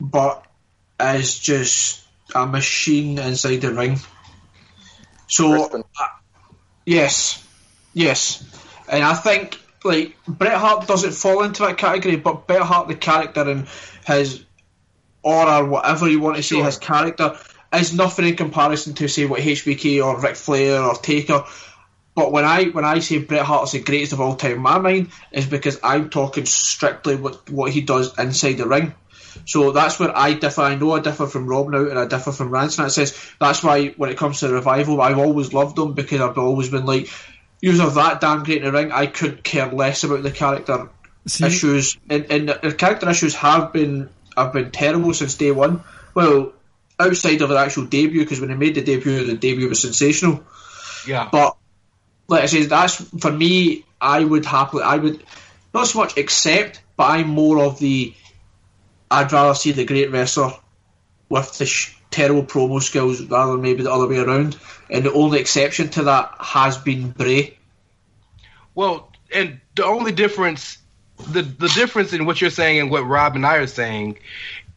but is just a machine inside the ring. So uh, yes, yes, and I think like Bret Hart doesn't fall into that category, but Bret Hart, the character and his aura, whatever you want to say, Sure. his character is nothing in comparison to say what HBK or Ric Flair or Taker. But when I when I say Bret Hart is the greatest of all time, my mind is because I'm talking strictly what what he does inside the ring. So that's where I differ. I know I differ from Rob now, and I differ from Rance. And it says that's why when it comes to the revival, I've always loved them because I've always been like, you're that damn great in the ring. I could care less about the character See, issues, and, and the character issues have been have been terrible since day one. Well, outside of the actual debut, because when they made the debut, the debut was sensational. Yeah. But like I said, that's for me. I would happily, I would not so much accept, but I'm more of the. I'd rather see the great wrestler with the sh- terrible promo skills rather than maybe the other way around. And the only exception to that has been Bray. Well, and the only difference, the the difference in what you're saying and what Rob and I are saying,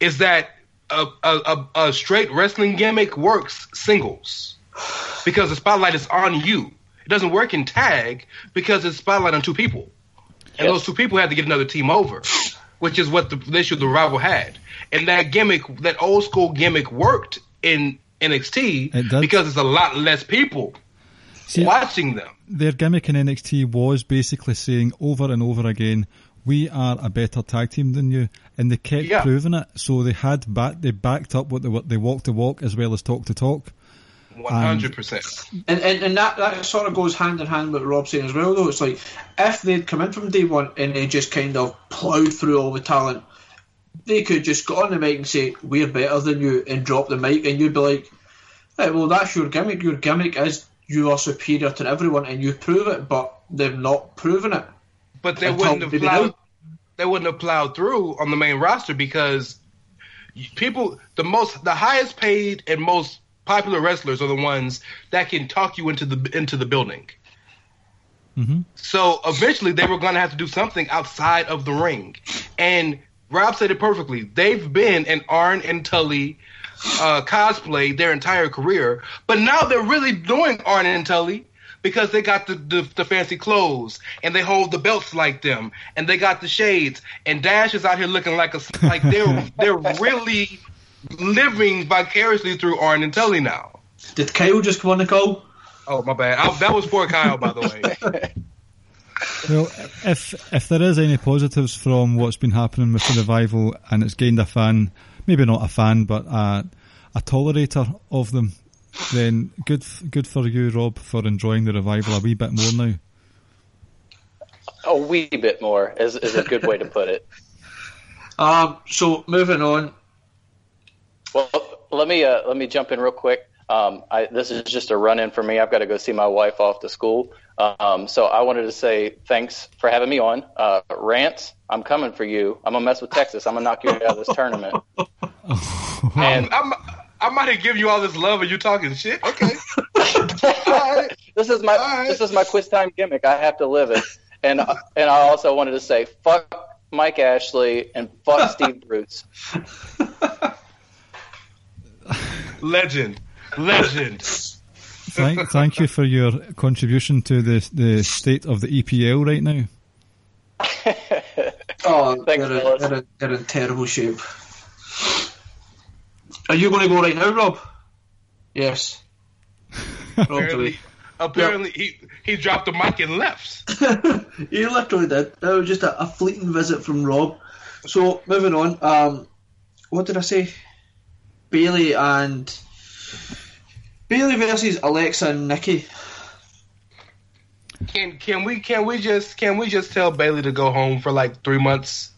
is that a a, a, a straight wrestling gimmick works singles because the spotlight is on you. It doesn't work in tag because it's spotlight on two people, and Yes. those two people have to get another team over, which is what the, the issue the rival had. And that gimmick, that old school gimmick, worked in NXT It because it's a lot less people see, watching them. their gimmick in NXT was basically saying over and over again, "We are a better tag team than you," and they kept Yeah. proving it. So they had back, they backed up what they what they walk to walk as well as talk to talk. One hundred percent. And, and, and that, that sort of goes hand in hand with Rob saying as well, though. It's like if they'd come in from day one and they just kind of ploughed through all the talent, they could just go on the mic and say, We're better than you, and drop the mic, and you'd be like, Right, well, that's your gimmick. Your gimmick is you are superior to everyone, and you prove it, but they've not proven it. But they wouldn't have plowed. They wouldn't have plowed through on the main roster because people, the most, the highest paid and most popular wrestlers are the ones that can talk you into the into the building. Mhm. So eventually, they were going to have to do something outside of the ring, and Rob said it perfectly. They've been an Arn and Tully uh, cosplay their entire career, but now they're really doing Arn and Tully because they got the, the, the fancy clothes and they hold the belts like them and they got the shades and Dash is out here looking like a like they're they're really living vicariously through Arn and Tully now. Did Kyle just want to go? Oh my bad, I, that was for Kyle by the way. Well, if if there is any positives from what's been happening with the revival and it's gained a fan, maybe not a fan, but a, a tolerator of them, then good good for you, Rob, for enjoying the revival a wee bit more now. A wee bit more is, is a good way to put it. Um, so, moving on. Well, let me uh, let me jump in real quick. Um, I, this is just a run in for me. I've got to go see my wife off to school. Um, so I wanted to say thanks for having me on. Uh, Rance, I'm coming for you. I'm gonna mess with Texas. I'm gonna knock you out of this tournament. and I'm, I might have given you all this love and you talking shit. Okay. all right. this is my All right. this is my quiz time gimmick. I have to live it. And and I also wanted to say fuck Mike Ashley and fuck Steve Bruce. Legend. Legend. Thank thank you for your contribution to the the state of the EPL right now. Oh, Thanks, they're, in, they're, in, they're in terrible shape. Are you going to go right now, Rob? Yes. Rob's Apparently, away. apparently he, he dropped the mic and left. he literally did. That was just a, a fleeting visit from Rob. So, moving on. Um, what did I say? Bayley and Bayley versus Alexa and Nikki. Can can we can we just can we just tell Bayley to go home for like three months?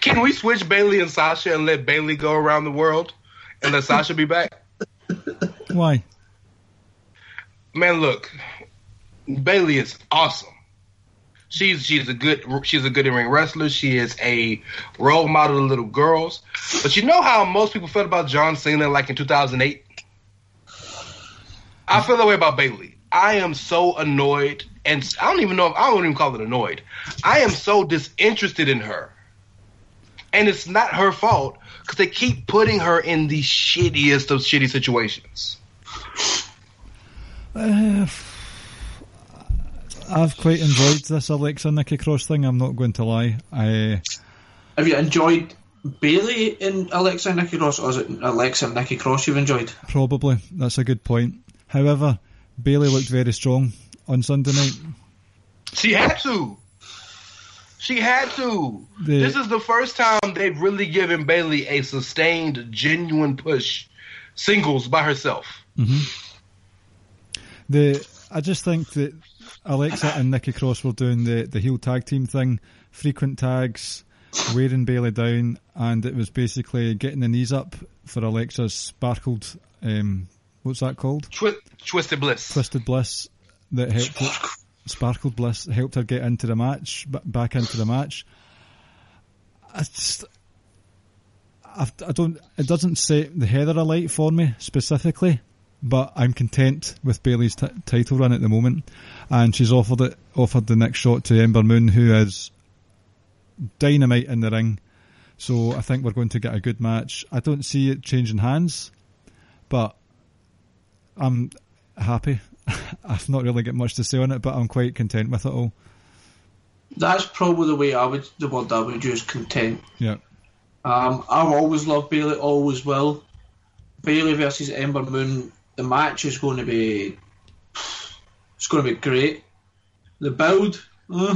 Can we switch Bayley and Sasha and let Bayley go around the world and let Sasha be back? Why? Man, look, Bayley is awesome. She's she's a good she's a good in ring wrestler. She is a role model to little girls. But you know how most people felt about John Cena like in 2008. I feel that way about Bayley. I am so annoyed, and I don't even know if I don't even call it annoyed. I am so disinterested in her, and it's not her fault because they keep putting her in the shittiest of shitty situations. Uh, I've quite enjoyed this Alexa Nikki Cross thing. I'm not going to lie. I Have you enjoyed Bayley in Alexa and Nikki Cross, or is it Alexa and Nikki Cross you've enjoyed? probably that's a good point. However, Bayley looked very strong on Sunday night. She had to. She had to. The- this is the first time they've really given Bayley a sustained, genuine push, singles by herself. Mm-hmm. The I just think that Alexa and Nikki Cross were doing the the heel tag team thing, frequent tags, wearing Bayley down, and it was basically getting the knees up for Alexa's sparkled. Um, what's that called? Twi- Twisted Bliss. Twisted Bliss that helped her, Sparkled Bliss helped her get into the match, b- back into the match. I just, I, I don't. It doesn't set the header alight for me specifically, but I'm content with Bayley's t- title run at the moment, and she's offered it offered the next shot to Ember Moon, who is dynamite in the ring. So I think we're going to get a good match. I don't see it changing hands, but I'm happy. I've not really got much to say on it, but I'm quite content with it all. That's probably the way I would, the word I would use, content. Yeah. Um, I've always loved Bayley, always will. Bayley versus Ember Moon, the match is going to be, it's going to be great. The build, uh,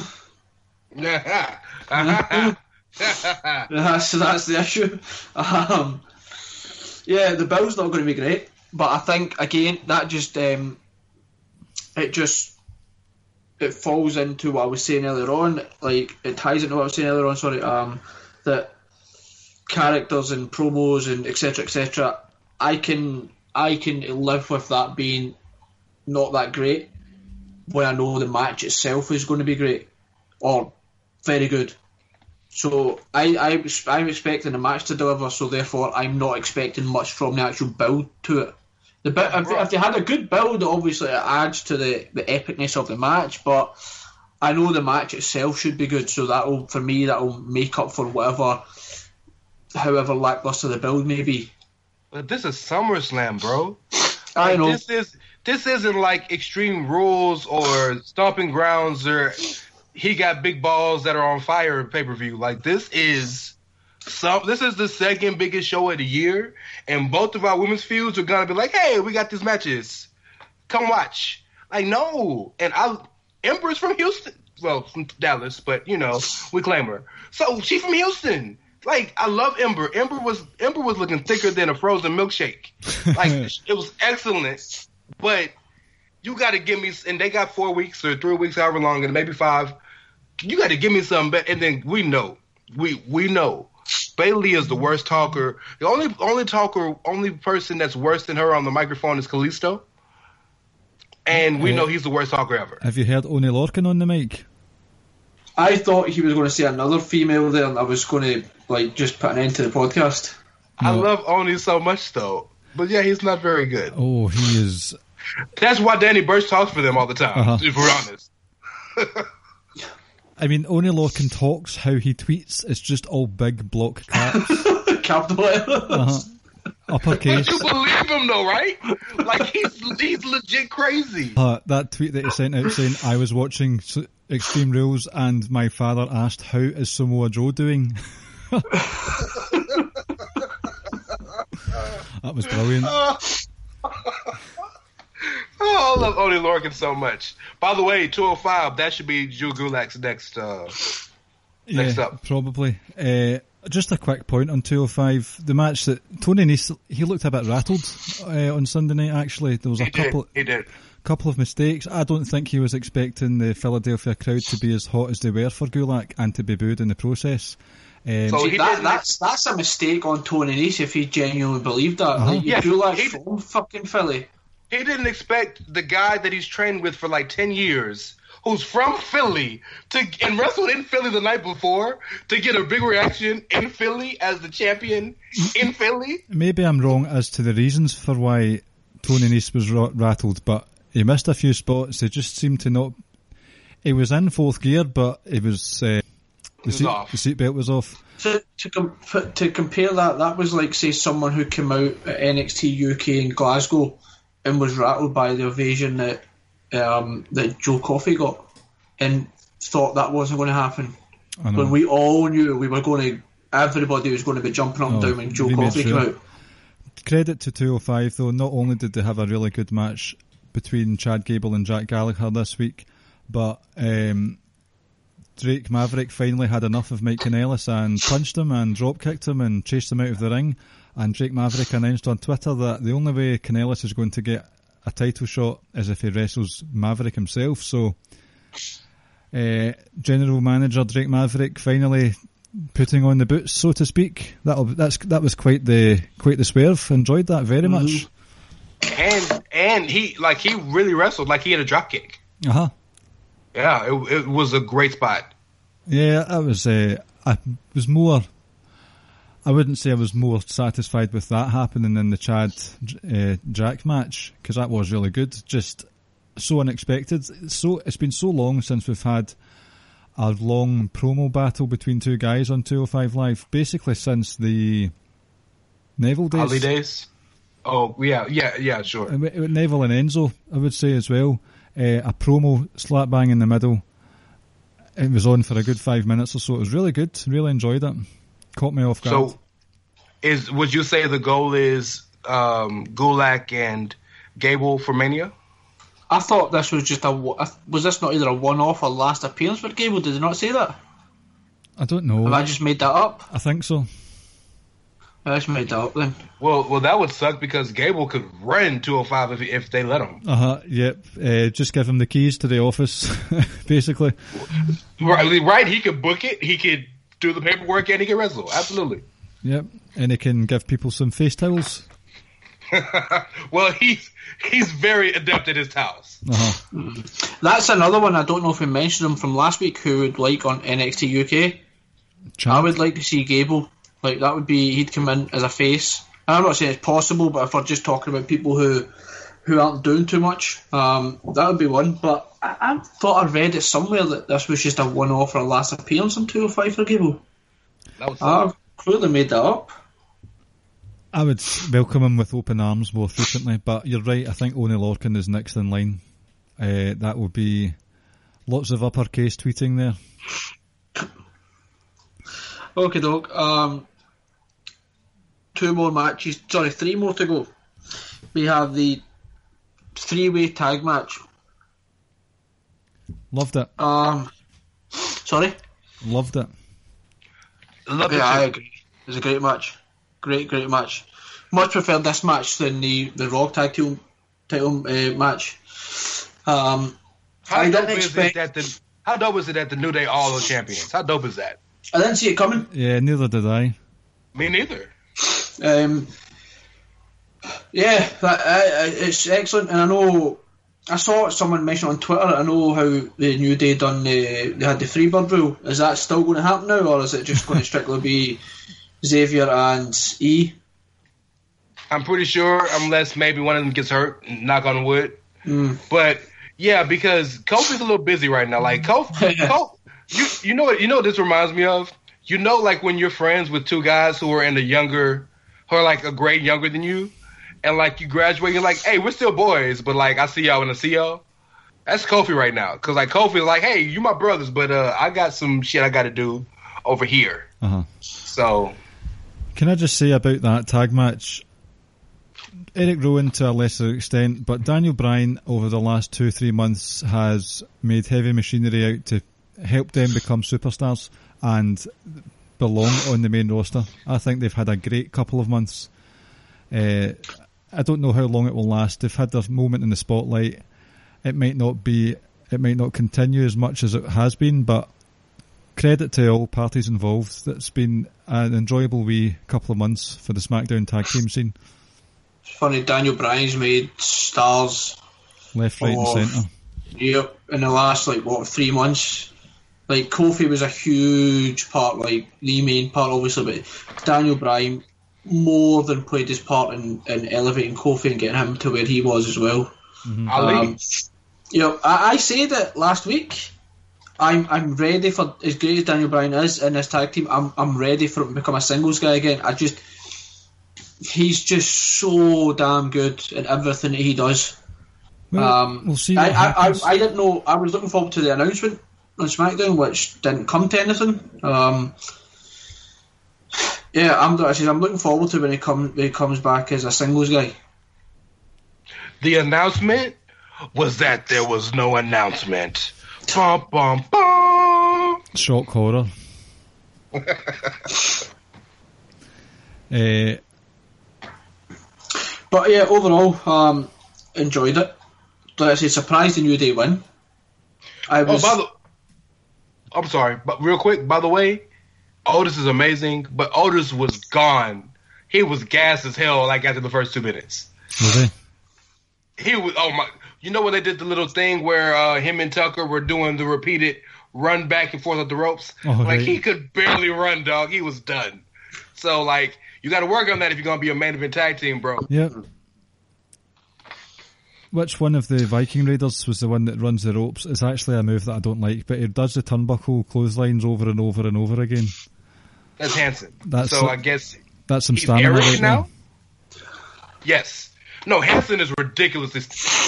that's that's the issue. Um, yeah, the build's not going to be great, but I think again that just um, it just it falls into what I was saying earlier on. Like it ties into what I was saying earlier on. Sorry, um, that characters and promos and etc. etc. I can I can live with that being not that great when I know the match itself is going to be great or very good. So I, I I'm expecting the match to deliver. So therefore, I'm not expecting much from the actual build to it. The bit, if, if they had a good build, obviously it adds to the, the epicness of the match. But I know the match itself should be good. So that'll for me that'll make up for whatever, however lackluster the build may be. But this is SummerSlam, bro. I Like, know. This is this isn't like Extreme Rules or Stomping Grounds or he got big balls that are on fire pay per view. Like this is some. This is the second biggest show of the year, and both of our women's feuds are gonna be like, hey, we got these matches. Come watch. Like no, and I Ember's from Houston. Well, from Dallas, but you know we claim her. So she's from Houston. Like I love Ember. Ember was Ember was looking thicker than a frozen milkshake. Like it was excellent, but you got to give me. And they got four weeks or three weeks, however long, and maybe five. You got to give me something better. And then we know, we we know, Bayley is the worst talker. The only only talker, only person that's worse than her on the microphone is Kalisto. And we Yeah. know he's the worst talker ever. Have you heard Oney Lorcan on the mic? I thought he was going to say another female there, and I was going to like just put an end to the podcast. I love Oney so much though. But yeah, he's not very good. Oh, he is. That's why Danny Burch talks for them all the time, Uh-huh. if we're honest. I mean, Oney Lorcan talks how he tweets. It's just all big block caps, Capital letters, uh-huh. uppercase. You believe him though, right? Like he's he's legit crazy. Uh, that tweet that he sent out saying, I was watching Extreme Rules and my father asked, How is Samoa Joe doing? that was brilliant. Oh, I love Oney Lorcan so much. By the way, 205, that should be Drew Gulak's next. Uh, Next yeah, up. Probably. Uh, just a quick point on 205. The match that Tony Nese, he looked a bit rattled uh, on Sunday night, actually. There was a he did. couple He did. couple of mistakes. I don't think he was expecting the Philadelphia crowd to be as hot as they were for Gulak and to be booed in the process. Um, So- See, that, didn't- that's that's a mistake on Tony Nese if he genuinely believed that. Uh-huh. Like, you Yeah, do like he- from fucking Philly. He didn't expect the guy that he's trained with for like 10 years, who's from Philly, to and wrestled in Philly the night before, to get a big reaction in Philly as the champion in Philly. maybe I'm wrong as to the reasons for why Tony Nese was ra- rattled, but he missed a few spots. He just seemed to not. He was in fourth gear, but he was. Uh, the, was seat, off. the seatbelt was off. To to, com- to compare that, that was like say someone who came out at NXT UK in Glasgow and was rattled by the evasion that um, that Joe Coffey got. and thought that wasn't going to happen. When we all knew we were going to, everybody was going to be jumping up and Oh, down when Joe Coffey came out. Credit to 205 though. Not only did they have a really good match between Chad Gable and Jack Gallagher this week, but um, Drake Maverick finally had enough of Mike Kanellis and punched him and drop kicked him and chased him out of the ring. And Drake Maverick announced on Twitter that the only way Kanellis is going to get a title shot is if he wrestles Maverick himself. So, uh, General Manager Drake Maverick finally putting on the boots, so to speak. That that's that was quite the quite the swerve. Enjoyed that very much. And and he like he really wrestled like he had a drop kick. Uh huh. Yeah, it, it was a great spot. Yeah, I was. Uh, I was more. I wouldn't say I was more satisfied with that happening than the Chad uh, Jack match because that was really good. Just so unexpected. So it's been so long since we've had a long promo battle between two guys on 205 Live. Basically since the Neville days. Ali days. Oh yeah, yeah, yeah, sure. Neville and Enzo, I would say as well. Uh, a promo slap bang in the middle. It was on for a good five minutes or so. It was really good. Really enjoyed it. Caught me off guard. So, is would you say the goal is um, Gulak and Gable for Mania? I thought this was just a. Was this not either a one-off or last appearance for Gable? Did they not say that? I don't know. Have I just made that up? I think so. I just made that up then. Well, well, that would suck because Gable could run 205 if if they let him. Uh huh. Yep. Uh, just give him the keys to the office, basically. Right, right. He could book it. He could do the paperwork, and he could wrestle. Absolutely. Yep. And he can give people some face towels. well, he's he's very adept at his towels. Uh huh. That's another one. I don't know if we mentioned him from last week. Who would like on NXT UK? I would like to see Gable. Like that would be he'd come in as a face. And I'm not saying it's possible, but if we're just talking about people who who aren't doing too much, um, that would be one. But I, I thought I read it somewhere that this was just a one-off or a last appearance on 205 for Gable. That was I've clearly made that up. I would welcome him with open arms more frequently, but you're right. I think Oney Lorcan is next in line. Uh, that would be lots of uppercase tweeting there. Okay, dog. Um, two more matches. Sorry, three more to go. We have the three-way tag match. Loved it. Um, sorry. Loved it. Love Okay, it. I agree. It was a great match. Great, great match. Much preferred this match than the the Raw tag team title uh, match. Um, How I dope didn't is expect- it that the How dope is it that the New Day all are champions? How dope is that? I didn't see it coming. Yeah, neither did I. Me neither. Um, yeah, that, uh, uh, it's excellent, and I know I saw someone mention on Twitter. I know how the New Day done the they had the Freebird rule. Is that still going to happen now, or is it just going to strictly be Xavier and E? I'm pretty sure, unless maybe one of them gets hurt, knock on wood. Mm. But yeah, because Kofi's a little busy right now. Like Kofi, Kofi you you know what you know what this reminds me of? You know, like when you're friends with two guys who are in the younger, who are like a grade younger than you, and like you graduate, you're like, hey, we're still boys, but like I see y'all when I see y'all. That's Kofi right now, because like Kofi's like, hey, you my brothers, but uh, I got some shit I got to do over here. Uh huh. So Can I just say about that tag match? Eric Rowan to a lesser extent, but Daniel Bryan over the last two three months has made heavy machinery out to help them become superstars and belong on the main roster. I think they've had a great couple of months. Uh, I don't know how long it will last. They've had their moment in the spotlight. It might not be, it might not continue as much as it has been, but credit to all parties involved. It's been an enjoyable wee couple of months for the SmackDown tag team scene. It's funny. Daniel Bryan's made stars. Left, right, Oh. and centre. Yep, in the last like what three months. Like Kofi was a huge part, like the main part, obviously, but Daniel Bryan more than played his part in, in elevating Kofi and getting him to where he was as well. Ali, Um, you know, I, I said it last week. I'm I'm ready for as great as Daniel Bryan is in this tag team. I'm I'm ready for him to become a singles guy again. I just he's just so damn good in everything that he does. Well, Um, we'll see I, I, I. I didn't know. I was looking forward to the announcement on SmackDown, which didn't come to anything. Um, yeah, I'm I said, I'm looking forward to when he come when he comes back as a singles guy. The announcement was that there was no announcement. Bum, bum, bum. Shock horror. uh, But yeah, overall, um, enjoyed it. Like I say, surprised the New Day win. I Oh, was by the, I'm sorry, but real quick, by the way, Otis is amazing, but Otis was gone. He was gas as hell like after the first two minutes. he? Was oh my! You know when they did the little thing where uh, him and Tucker were doing the repeated run back and forth up the ropes? Oh, like right. he could barely run, dog. He was done. So like you got to work on that if you're gonna be a main event tag team, bro. Yep. Which one of the Viking Raiders was the one that runs the ropes? It's actually a move that I don't like, but he does the turnbuckle clotheslines over and over and over again. That's Hanson. That's so so- I guess That's some he's stamina Irish right now. now. Yes. No, Hanson is ridiculously.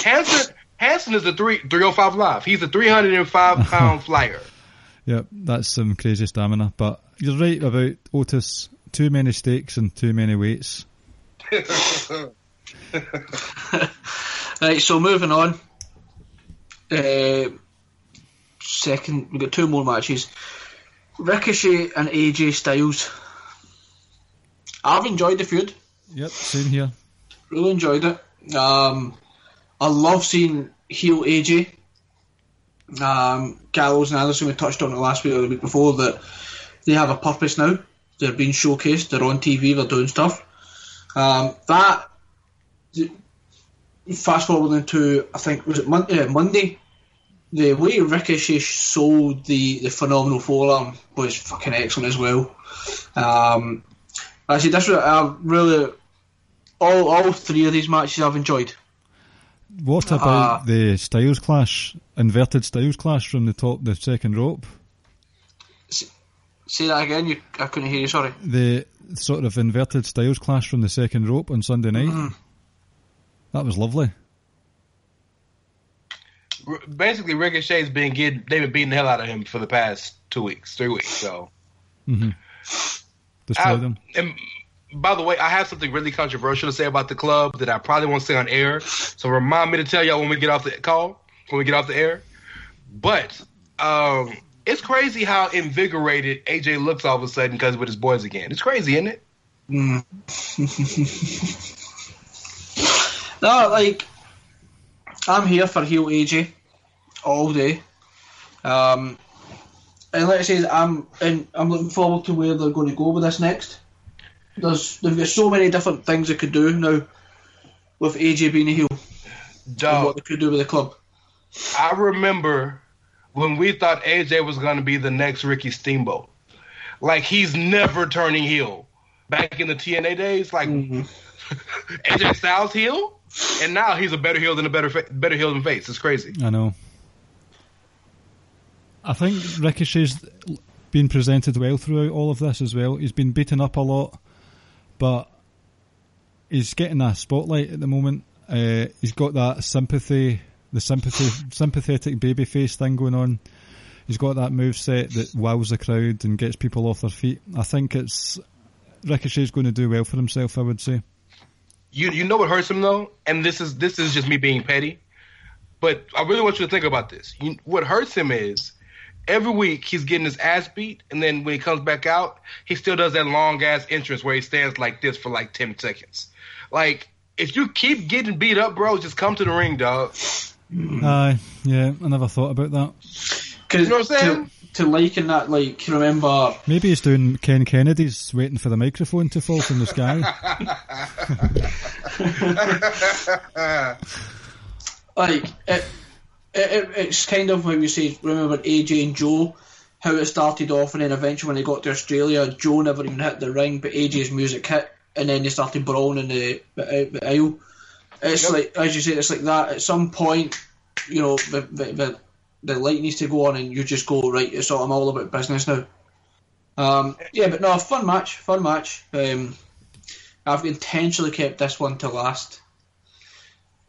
Hanson Hanson is a three three oh five live. He's a three hundred and five pound flyer. Yep, that's some crazy stamina. But you're right about Otis. Too many stakes and too many weights. right. So moving on. Uh, second, we've got two more matches. Ricochet and AJ Styles. I've enjoyed the feud. Yep, same here. Really enjoyed it. Um, I love seeing heel AJ. Um, Gallows and Anderson, we touched on it last week or the week before, that they have a purpose now. They're being showcased, they're on TV, they're doing stuff. Um, that, fast forwarding to, I think, was it Mon- yeah, Monday? The way Ricochet sold the, the phenomenal forearm was fucking excellent as well. Um, actually, this was, I really, all, all three of these matches I've enjoyed. What about Ah. the Styles clash, inverted Styles clash from the top, the second rope? Say that again. You, I couldn't hear you. Sorry. The sort of inverted Styles clash from the second rope on Sunday night. Mm-hmm. That was lovely. R- Basically, Ricochet's been getting they've been beating the hell out of him for the past two weeks, three weeks. So, Destroy I- them. and by the way, I have something really controversial to say about the club that I probably won't say on air. So remind me to tell y'all when we get off the call, when we get off the air. But um, it's crazy how invigorated AJ looks all of a sudden because with his boys again. It's crazy, isn't it? No, like I'm here for heel AJ all day. Um, and like I said, I'm and I'm looking forward to where they're going to go with this next. There's they've got so many different things they could do now with AJ being a heel Dog. what they could do with the club. I remember when we thought AJ was going to be the next Ricky Steamboat. Like he's never turning heel. Back in the TNA days, like AJ Styles heel, and now he's a better heel than a better fa- better heel than face. It's crazy. I know. I think Ricochet's been presented well throughout all of this as well. He's been beaten up a lot, but he's getting a spotlight at the moment. Uh, he's got that sympathy, the sympathy, sympathetic babyface thing going on. He's got that move set that wows the crowd and gets people off their feet. I think it's Ricochet's going to do well for himself. I would say. You you know what hurts him though, and this is this is just me being petty, but I really want you to think about this. You, what hurts him is every week he's getting his ass beat, and then when he comes back out, he still does that long ass entrance where he stands like this for like ten seconds. Like if you keep getting beat up, bro, just come to the ring, dog. Aye, yeah, I never thought about that. Cause You know what I'm saying? To, to liken that, like remember Maybe he's doing Ken Kennedy's waiting for the microphone to fall from the sky. like it, it, it, it's kind of like we say. Remember AJ and Joe, how it started off, and then eventually when they got to Australia, Joe never even hit the ring, but AJ's music hit, and then they started brawling in the, the, the aisle. It's Yep. like as you say, it's like that. At some point, you know, the, the, the, the light needs to go on, and you just go right. It's all I'm all about business now. Um, yeah, but no, fun match, fun match. Um, I've intentionally kept this one to last.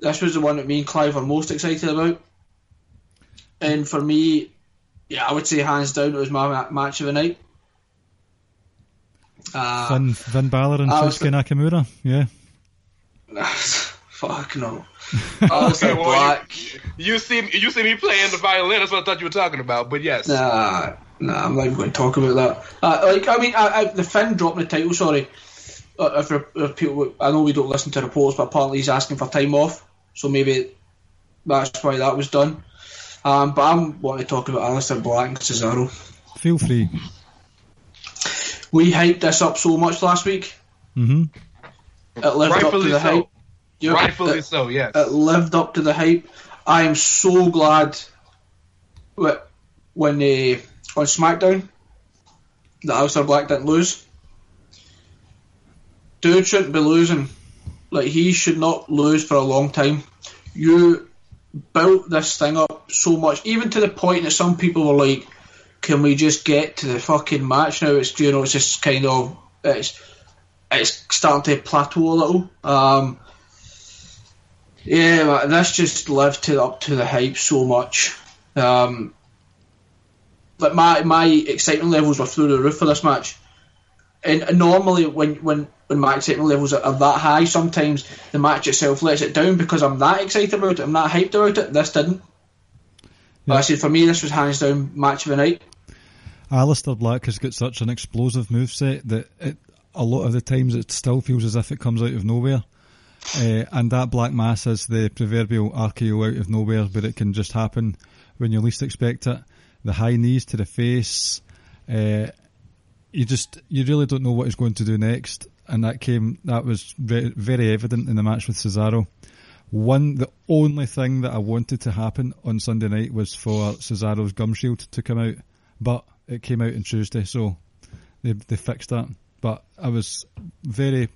This was the one that me and Clive are most excited about. And for me, yeah, I would say hands down it was my ma- match of the night. Uh, Finn, Finn Balor and Shinsuke Nakamura. Yeah. fuck no. Aleister well, Black. You see, you see me playing the violin. That's what I thought you were talking about. But yes, Nah, nah, I'm not even going to talk about that. Uh, like, I mean, I, I, the Finn dropped the title. Sorry, uh, if, if people, I know we don't listen to reports, but apparently he's asking for time off, so maybe that's why that was done. Um, but I'm wanting to talk about Aleister Black and Cesaro. Feel free. We hyped this up so much last week. hmm It lived up to rightfully the so. hype. Yep, Rightfully it, so. Yes. it lived up to the hype. I am so glad when they on SmackDown that Aleister Black didn't lose. Dude shouldn't be losing. Like he should not lose for a long time. You built this thing up so much, even to the point that some people were like, "Can we just get to the fucking match now?" It's you know, it's just kind of it's it's starting to plateau a little. Um, yeah, this just lived to up to the hype so much. Um, like my my excitement levels were through the roof for this match. And, and normally, when, when, when my excitement levels are, are that high, sometimes the match itself lets it down because I'm that excited about it, I'm that hyped about it. This didn't. But I said for me, this was hands down match of the night. Aleister Black has got such an explosive moveset that it, a lot of the times it still feels as if it comes out of nowhere. Uh, and that Black Mass is the proverbial RKO out of nowhere, but it can just happen when you least expect it. The high knees to the face. Uh, you just, you really don't know what he's going to do next. And that came, that was very, very evident in the match with Cesaro. One, the only thing that I wanted to happen on Sunday night was for Cesaro's gum shield to come out, but it came out on Tuesday, so they they fixed that. But I was very,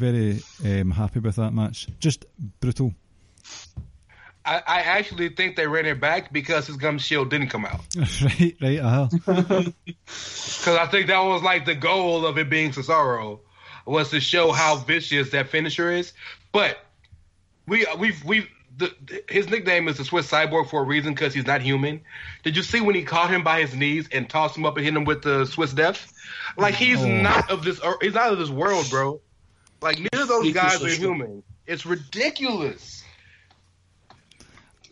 very um, happy with that match. Just brutal, I, I actually think they ran it back because his gum shield didn't come out. right? Right? Uh-huh. Because I think that was like the goal of it being Cesaro was to show how vicious that finisher is. But we we've we've the, his nickname is the Swiss Cyborg for a reason because he's not human. Did you see when he caught him by his knees and tossed him up and hit him with the Swiss Death? Like he's Oh. not of this. He's not of this world, bro. Like neither of those guys are human. It's ridiculous.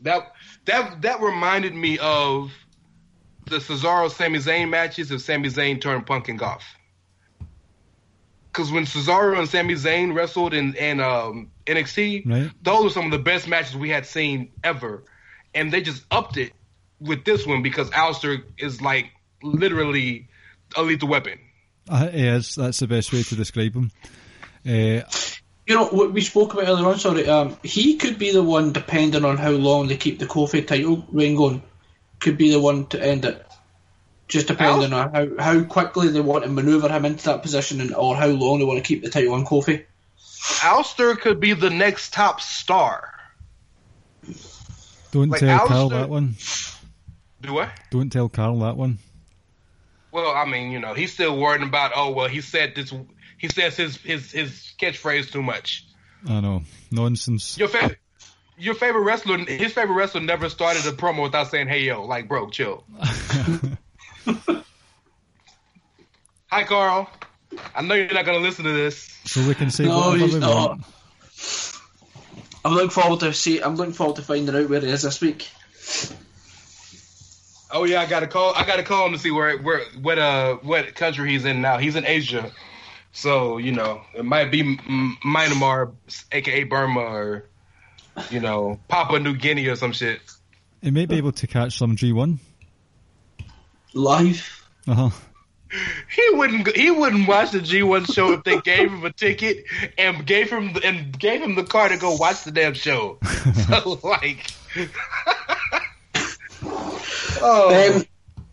That that that reminded me of the Cesaro Sami Zayn matches if Sami Zayn turned Punk and Goff. Because when Cesaro and Sami Zayn wrestled in, in um, NXT, Right. those were some of the best matches we had seen ever. And they just upped it with this one because Aleister is like literally a lethal weapon. Uh, he is. That's the best way to describe him. Uh, You know, what we spoke about earlier on, sorry, um, he could be the one, depending on how long they keep the Kofi title reign going, could be the one to end it. Just depending on how, how quickly they want to maneuver him into that position and or how long they want to keep the title on Kofi. Aleister could be the next top star. don't Like, tell Carl that one. Do I? Don't tell Carl that one. Well, I mean, you know, he's still worrying about. Oh, well, he said this. He says his his his catchphrase too much. I know nonsense. Your favorite, your favorite wrestler, his favorite wrestler never started a promo without saying, "Hey, yo, like, bro, chill." Hi, Carl. I know you're not gonna listen to this. So we can say No, whatever he's we not. want. I'm looking forward to see. I'm looking forward to finding out where he is this week. Oh yeah, I got to call. I got to call him to see where where what uh what country he's in now. He's in Asia, so you know it might be M- Myanmar, aka Burma, or you know Papua New Guinea or some shit. It may be able to catch some G1. Live. Uh huh. He wouldn't. He wouldn't watch the G1 show if they gave him a ticket and gave him and gave him the car to go watch the damn show. so like, oh, Um,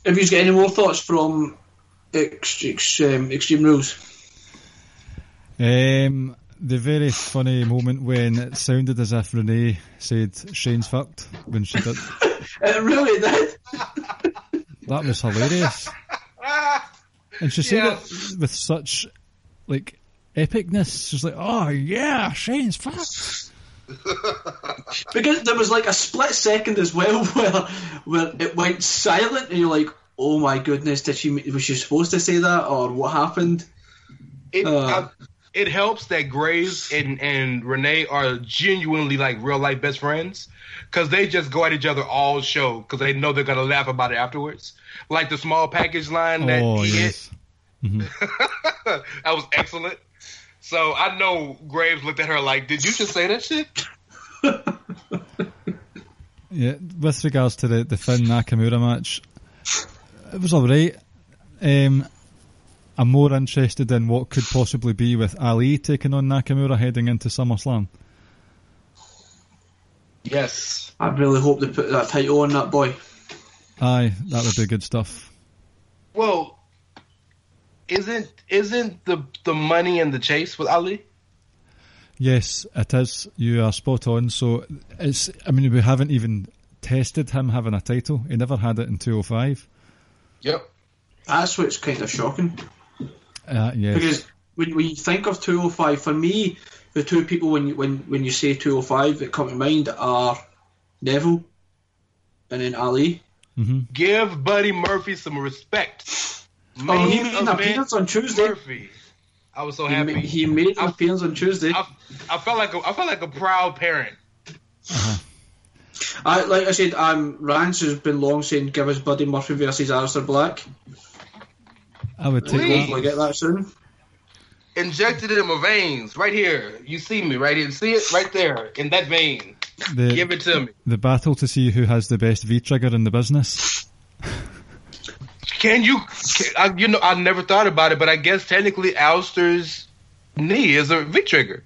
have you got any more thoughts from ex, ex, um, Extreme Rules? Um, the very funny moment when it sounded as if Renee said Shane's fucked when she did. It really did. That was hilarious. And she said Yeah. it with such like epicness. She's like, "Oh yeah, Shane's fucked." Because there was like a split second as well where where it went silent, and you're like, "Oh my goodness, did she was she supposed to say that, or what happened?" It, Uh. I- it helps that Graves and, and Renee are genuinely like real life best friends because they just go at each other all show because they know they're gonna laugh about it afterwards. Like the small package line that oh he yes. hit, that was excellent. So I know Graves looked at her like, "Did you just say that shit?" Yeah, with regards to the, the Finn Nakamura match, it was alright. Um, I'm more interested in what could possibly be with Ali taking on Nakamura heading into SummerSlam. Yes. I really hope they put that title on that boy. Aye, that would be good stuff. Well, isn't isn't the the money in the chase with Ali? Yes, it is. You are spot on. So it's. I mean, we haven't even tested him having a title. He never had it in 205. Yep. That's what's kind of shocking. Uh, yes. Because when, when you think of 205, for me, the two people when you, when when you say 205 that come to mind are Neville and then Ali. Give Buddy Murphy some respect. Oh, he made an event appearance on Tuesday. Murphy. I was so He, happy. ma- he made an I- appearance on Tuesday. I, I felt like a, I felt like a proud parent. I, like I said, um, Rance has been long saying give us Buddy Murphy versus Aleister Black. I would take Please. that. Get that soon. Injected it in my veins, right here. You see me right here. See it right there in that vein. The, Give it to me. the battle to see who has the best V trigger in the business. Can you? Can, I, you know, I never thought about it, but I guess technically Aleister's knee is a V trigger.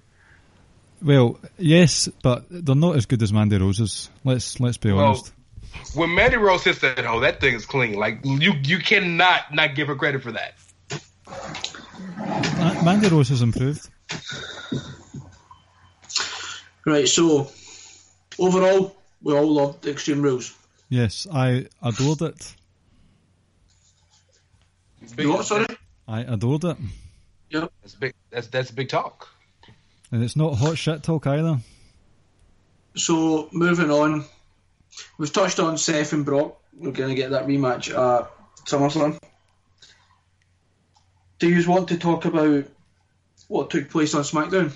Well, yes, but they're not as good as Mandy Rose's. Let's let's be Well, honest. When Mandy Rose hits that hoe, that thing is clean. Like you, you cannot not give her credit for that. Ma- Mandy Rose has improved. Right, so overall, we all loved the Extreme Rules. Yes, I adored it. You what, sorry? I adored it, Yep. That's big. That's that's big talk. and it's not hot shit talk either. So moving on, we've touched on Seth and Brock. We're going to get that rematch at SummerSlam. Do you want to talk about what took place on SmackDown?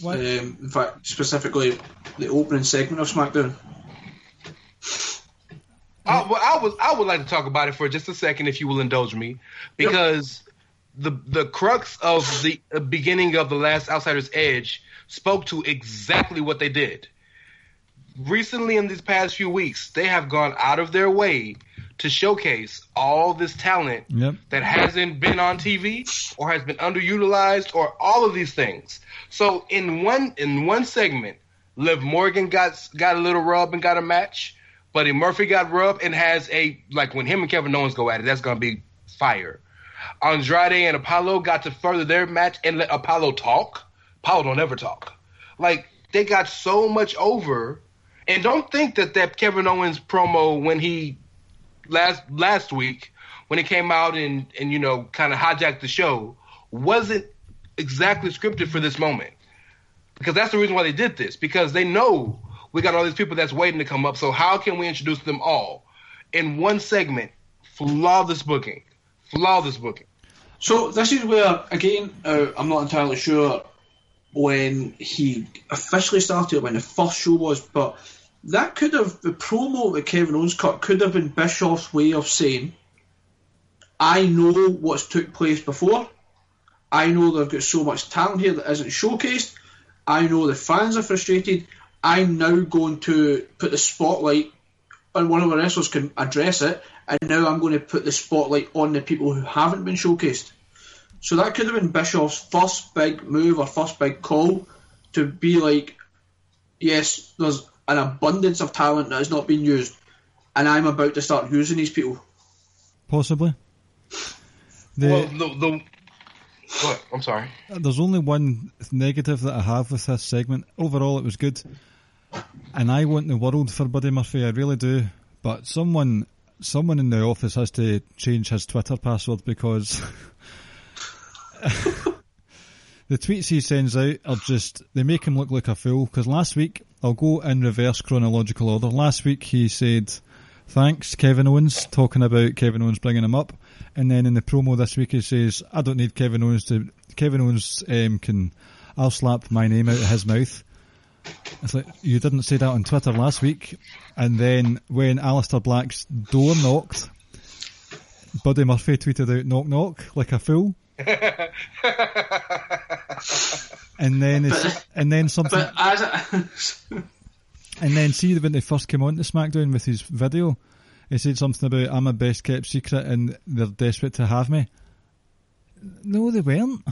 What? Um, in fact, specifically the opening segment of SmackDown. I, well, I was I would like to talk about it for just a second, if you will indulge me, because the the crux of the uh, beginning of the last Outsiders Edge spoke to exactly what they did. Recently, in these past few weeks, they have gone out of their way to showcase all this talent Yep. that hasn't been on TV or has been underutilized or all of these things. So in one in one segment, Liv Morgan got got a little rub and got a match. Buddy Murphy got rub and has a like when him and Kevin Owens go at it, that's gonna be fire. Andrade and Apollo got to further their match and let Apollo talk. Apollo don't ever talk. Like they got so much over, and don't think that that Kevin Owens promo when he last last week when it came out and and you know kind of hijacked the show wasn't exactly scripted for this moment. Because that's the reason why they did this because they know we got all these people that's waiting to come up so how can we introduce them all in one segment? Flawless booking. Flawless booking. So this is where, again, uh, I'm not entirely sure when he officially started, when the first show was, but that could have the promo that Kevin Owens cut could have been Bischoff's way of saying, "I know what's took place before. I know they've got so much talent here that isn't showcased. I know the fans are frustrated. I'm now going to put the spotlight and one of the wrestlers can address it, and now I'm going to put the spotlight on the people who haven't been showcased. So that could have been Bischoff's first big move or first big call to be like, yes, there's an abundance of talent that has not been used, and I'm about to start using these people. Possibly. The, well the, the what i'm sorry There's only one negative that I have with this segment. Overall, it was good, and I want the world for Buddy Murphy. I really do. But someone, someone in the office has to change his Twitter password because the tweets he sends out are just they make him look like a fool. Because last week, I'll go in reverse chronological order. Last week he said, "Thanks, Kevin Owens," talking about Kevin Owens bringing him up, and then in the promo this week he says, "I don't need Kevin Owens to. Kevin Owens um, can. I'll slap my name out of his mouth." It's like you didn't say that on Twitter last week, and then when Aleister Black's door knocked, Buddy Murphy tweeted out "knock knock" like a fool. And then it's, and then something and then see when they first came on to SmackDown with his video, he said something about I'm a best kept secret and they're desperate to have me. No, they weren't.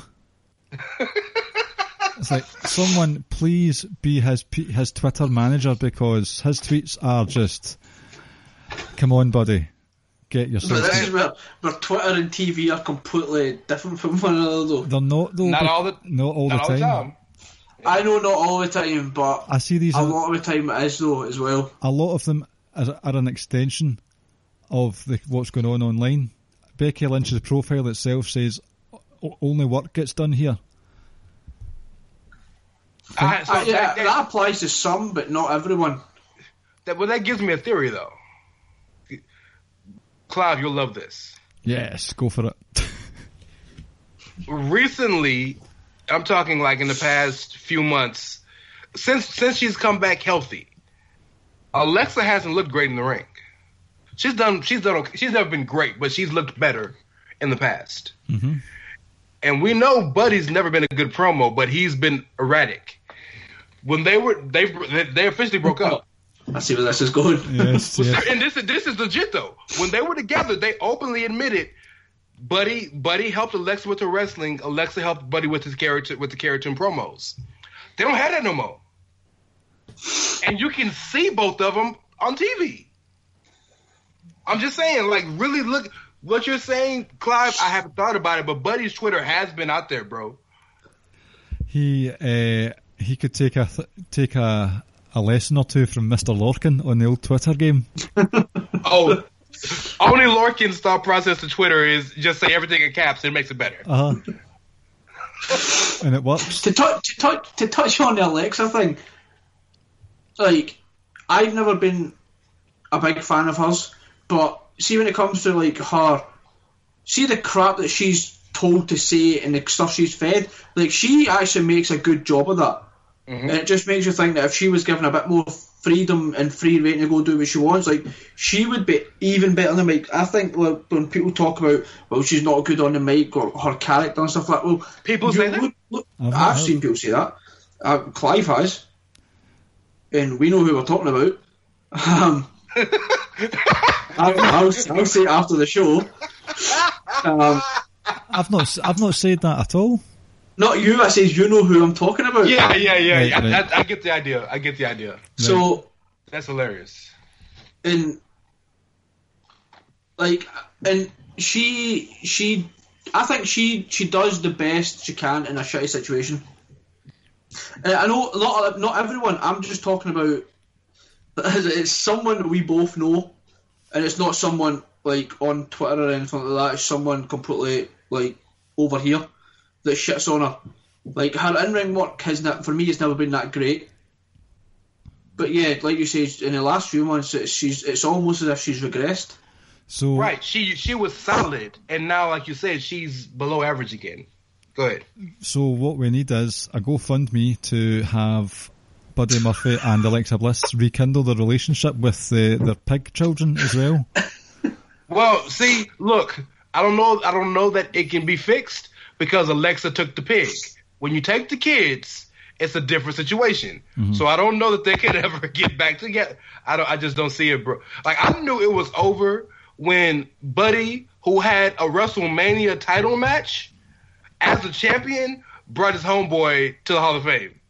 it's like someone please be his his Twitter manager because his tweets are just. Come on, buddy, get but this is where, where Twitter and TV are completely different from one another, though. They're not though. Not bec- all the not all not the all time. the time. I know not all the time, but I see these. a lot of the time it is though as well. a lot of them are, are an extension of the, what's going on online. Becky Lynch's profile itself says only work gets done here. I, so Uh, yeah, that, that, that applies to some, but not everyone. that- well, that gives me a theory, though. Clive, you'll love this. Yes, go for it. recently, I'm talking like in the past few months, since since she's come back healthy, Alexa hasn't looked great in the ring. She's done she's done okay. She's never been great, but she's looked better in the past. Mhm. And we know Buddy's never been a good promo, but he's been erratic. When they were they they officially broke up. I see where this is going. yes, yes. And this is this is legit though. When they were together, they openly admitted Buddy Buddy helped Alexa with her wrestling. Alexa helped Buddy with his character with the character and promos. They don't have that no more. And you can see both of them on TV. I'm just saying, like, really look what you're saying, Clive. I haven't thought about it, but Buddy's Twitter has been out there, bro. He uh, he could take a th- take a a lesson or two from Mister Lorcan on the old Twitter game. Oh, Oney Lorcan's thought process to Twitter is just say everything in caps. It makes it better. Uh huh. and it works. to touch to touch to touch on the Alexa thing, like I've never been a big fan of hers, but see when it comes to like her, see the crap that she's told to say and the stuff she's fed, like she actually makes a good job of that, and it just makes you think that if she was given a bit more freedom and free reign to go do what she wants, like she would be even better on the mic. I think like, when people talk about well she's not good on the mic or her character and stuff like well People you say that? look- look- I've heard. seen people say that. Uh, Clive has, and we know who we're talking about. Um, I'll, I'll, I'll say it after the show. Um, I've not s- I've not said that at all. Not you. I says you know who I'm talking about. Yeah, yeah, yeah. Right, yeah. right. I, I get the idea. I get the idea. So That's hilarious. and like and she she I think she she does the best she can in a shitty situation. Uh, I know a lot of, not everyone. I'm just talking about it's someone that we both know, and it's not someone like on Twitter or anything like that. It's someone completely like over here that shits on her. Like her in ring work has not for me. It's never been that great. But yeah, like you say, in the last few months, it's, she's it's almost as if she's regressed. So Right. She she was solid, and now, like you said, she's below average again. Go ahead. So what we need is a GoFundMe to have Buddy Murphy and Alexa Bliss rekindle their relationship with uh, their pig children as well. Well, see, look, I don't know. I don't know that it can be fixed because Alexa took the pig. When you take the kids, it's a different situation. So I don't know that they can ever get back together. I don't. I just don't see it, bro. Like I knew it was over when Buddy, who had a WrestleMania title match as a champion, brought his homeboy to the Hall of Fame.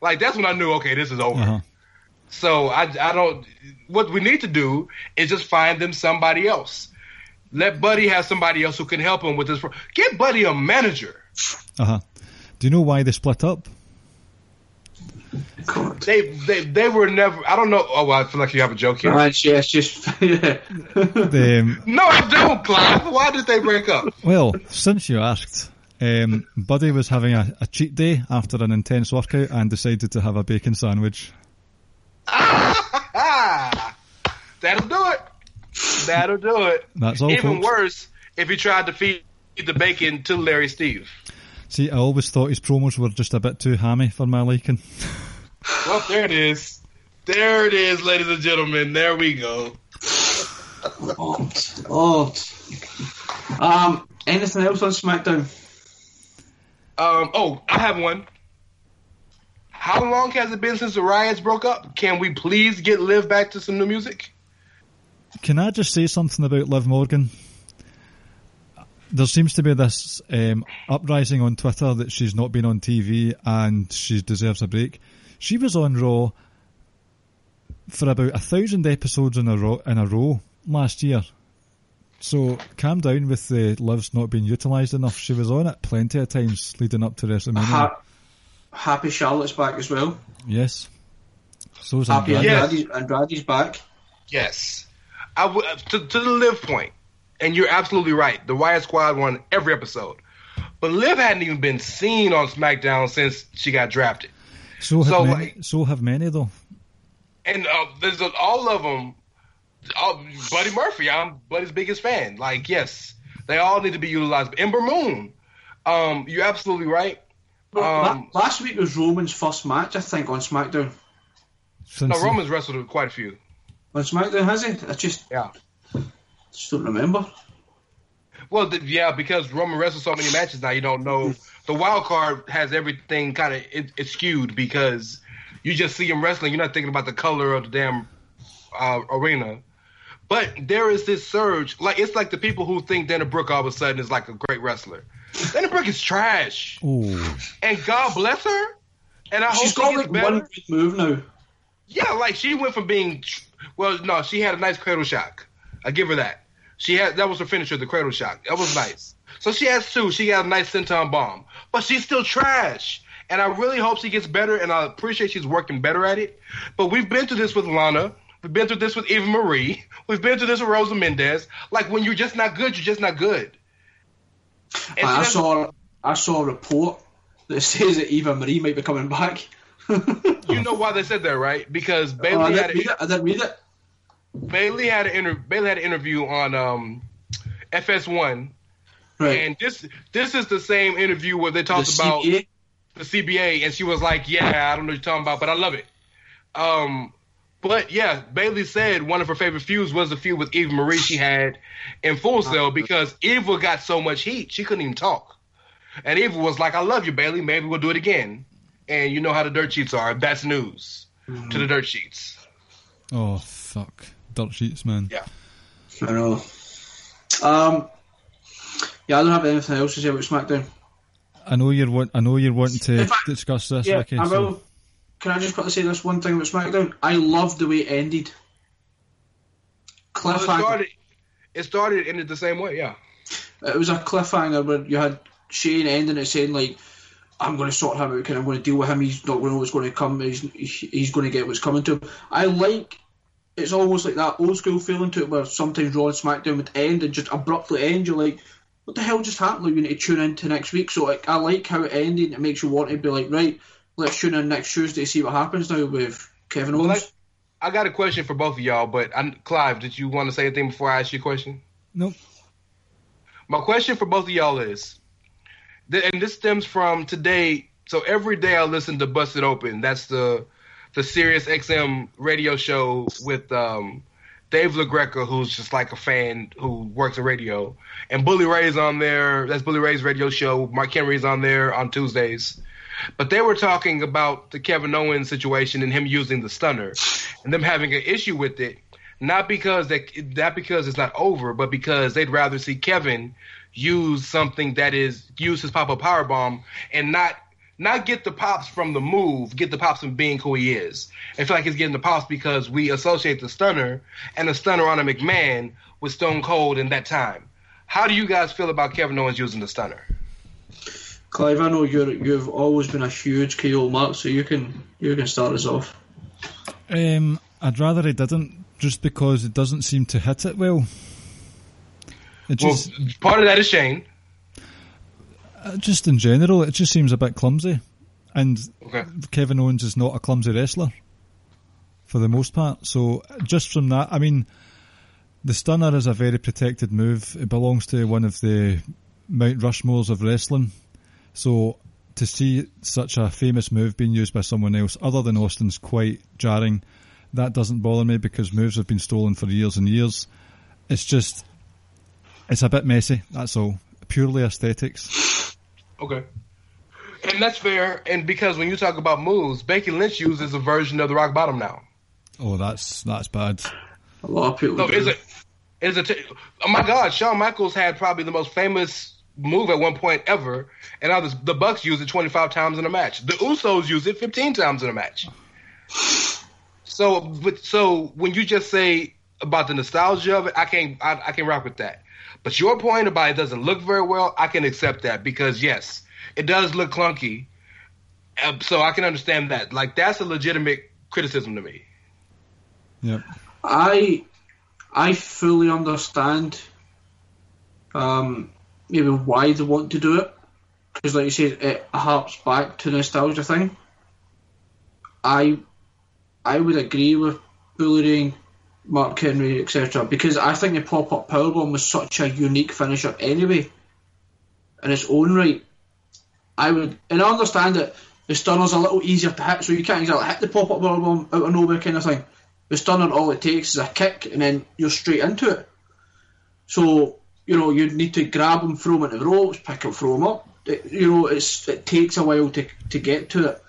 Like that's when I knew, okay, this is over. Uh-huh. So I, I don't. What we need to do is just find them somebody else. Let Buddy have somebody else who can help him with this. pro- Get Buddy a manager. Uh huh. Do you know why they split up? God. They they they were never. I don't know. Oh, well, I feel like you have a joke here. Man, yeah, it's just yeah. The, um, No, I don't, Clive. Why did they break up? well, since you asked, Um, Buddy was having a, a cheat day after an intense workout and decided to have a bacon sandwich. Ah, that'll do it. That'll do it. That's all, Even folks. worse if he tried to feed the bacon to Larry Steve. See, I always thought his promos were just a bit too hammy for my liking. Well, there it is. There it is, ladies and gentlemen. There we go. Odd. Odd. Um, anything else on SmackDown? Um, oh, I have one. How long has it been since the riots broke up? Can we please get Liv back to some new music? Can I just say something about Liv Morgan? There seems to be this um, uprising on Twitter that she's not been on TV and she deserves a break. She was on Raw for about a thousand episodes in a row in a row last year. So calm down with the Liv's not being utilised enough. She was on it plenty of times leading up to WrestleMania. Ha- Happy Charlotte's back as well. yes. So's Happy Andrade. Yeah. Andrade's, Andrade's back. Yes. I w- uh, to, to the live point, and you're absolutely right. The Riott Squad won every episode. But Liv hadn't even been seen on SmackDown since she got drafted. So have So, many, like- so have many though. And uh, there's a, all of them. Uh, Buddy Murphy, I'm Buddy's biggest fan. Like, yes, they all need to be utilized. Ember Moon, um, you're absolutely right. Um, last week was Roman's first match, I think, on SmackDown. Since no, Roman's wrestled with quite a few. On SmackDown, has he? I just, Yeah. just don't remember. Well, th- yeah, because Roman wrestles so many matches now, you don't know. The wild card has everything kind of it, it's skewed because you just see him wrestling. You're not thinking about the color of the damn uh, arena. But there is this surge. Like it's like the people who think Dana Brooke all of a sudden is like a great wrestler. Dana Brooke is trash, oh, and God bless her. And I She's hope got she gets like one better. good move now. Yeah, like she went from being tr- well, no, she had a nice cradle shock. I give her that. She had that was her finisher, the cradle shock. That was nice. So she has two. She got a nice senton bomb, but she's still trash. And I really hope she gets better, and I appreciate she's working better at it. But we've been through this with Lana. We've been through this with Eva Marie. We've been through this with Rosa Mendes. Like when you're just not good, you're just not good. And I saw, I saw a report that says that Eva Marie might be coming back. You know why they said that, right? Because Oh, Bayley had a, read it. Read it. Bayley had an inter- Bayley had an interview on um, FS1 Right. And this this is the same interview where they the talked about CBA. the CBA, and she was like, "Yeah, I don't know what you're talking about, but I love it." Um, but yeah, Bayley said one of her favorite feuds was the feud with Eva Marie she had in Full Sail because Eva got so much heat she couldn't even talk, and Eva was like, "I love you, Bayley. Maybe we'll do it again." And you know how the dirt sheets are. That's news to the dirt sheets. oh fuck, dirt sheets, man. Yeah. I know. Um, yeah, I don't have anything else to say about SmackDown. I know you're want, I know you're wanting to In fact- discuss this, Yeah, Ricky. I so- will. Can I just quickly say this one thing about SmackDown? I love the way it ended. Well, it started. It started ended the same way. Yeah. It was a cliffhanger where you had Shane ending it saying like, "I'm going to sort him out. and I'm going to deal with him. He's not going to know what's going to come. He's he's going to get what's coming to him." I like. It's almost like that old school feeling to it, where sometimes Raw and SmackDown would end and just abruptly end. You're like, "What the hell just happened?" Like, you need to tune in to next week. So like, I like how it ended. It makes you want to be like, right, let's tune in next Tuesday to see what happens now with Kevin Well, Owens. I got a question for both of y'all, but I, Clive, did you want to say anything before I ask you a question? Nope. My question for both of y'all is, th- and this stems from today. So every day I listen to Busted Open. That's the the Sirius XM radio show with um, Dave LaGreca, who's just like a fan who works in radio, and Bully Ray's on there. That's Bully Ray's radio show. Mark Henry's on there on Tuesdays. But they were talking about the Kevin Owens situation and him using the stunner, and them having an issue with it. Not because that not because it's not over, but because they'd rather see Kevin use something that is use his pop up power bomb and not not get the pops from the move, get the pops from being who he is. I feel like he's getting the pops because we associate the stunner and the stunner on a McMahon with Stone Cold in that time. How do you guys feel about Kevin Owens using the stunner? Clive, I know you're you've always been a huge KO mark, so you can you can start us off. Um, I'd rather he didn't, just because it doesn't seem to hit it well. It Well, just, part of that is Shane. Uh, Just in general, it just seems a bit clumsy. And Okay. Kevin Owens is not a clumsy wrestler for the most part. So just from that, I mean, the stunner is a very protected move. It belongs to one of the Mount Rushmores of wrestling. So to see such a famous move being used by someone else other than Austin's quite jarring. That doesn't bother me because moves have been stolen for years and years. It's just, it's a bit messy. That's all. Purely aesthetics. Okay. And that's fair. And because when you talk about moves, Becky Lynch uses a version of the rock bottom now. Oh, that's that's bad. A lot of people. No, do. is it? Is it? Oh my God! Shawn Michaels had probably the most famous move at one point ever, and now the, the Bucks use it 25 times in a match. The Usos use it 15 times in a match. So, but so when you just say about the nostalgia of it, I can't, I, I can rock with that. But your point about it doesn't look very well, I can accept that because yes, it does look clunky. Uh, So I can understand that. Like that's a legitimate criticism to me. Yep. I I fully understand um, maybe why they want to do it because, like you said, it harps back to nostalgia thing. I I would agree with bullying Mark Henry, etc. Because I think the pop up powerbomb was such a unique finisher anyway, in its own right. I would, and I understand that the stunner's a little easier to hit, so you can't exactly hit the pop up powerbomb out of nowhere kind of thing. The stunner, all it takes is a kick, and then you're straight into it. So you know you need to grab him, throw him into the ropes, pick him, throw him up. It, you know it's it takes a while to to get to it.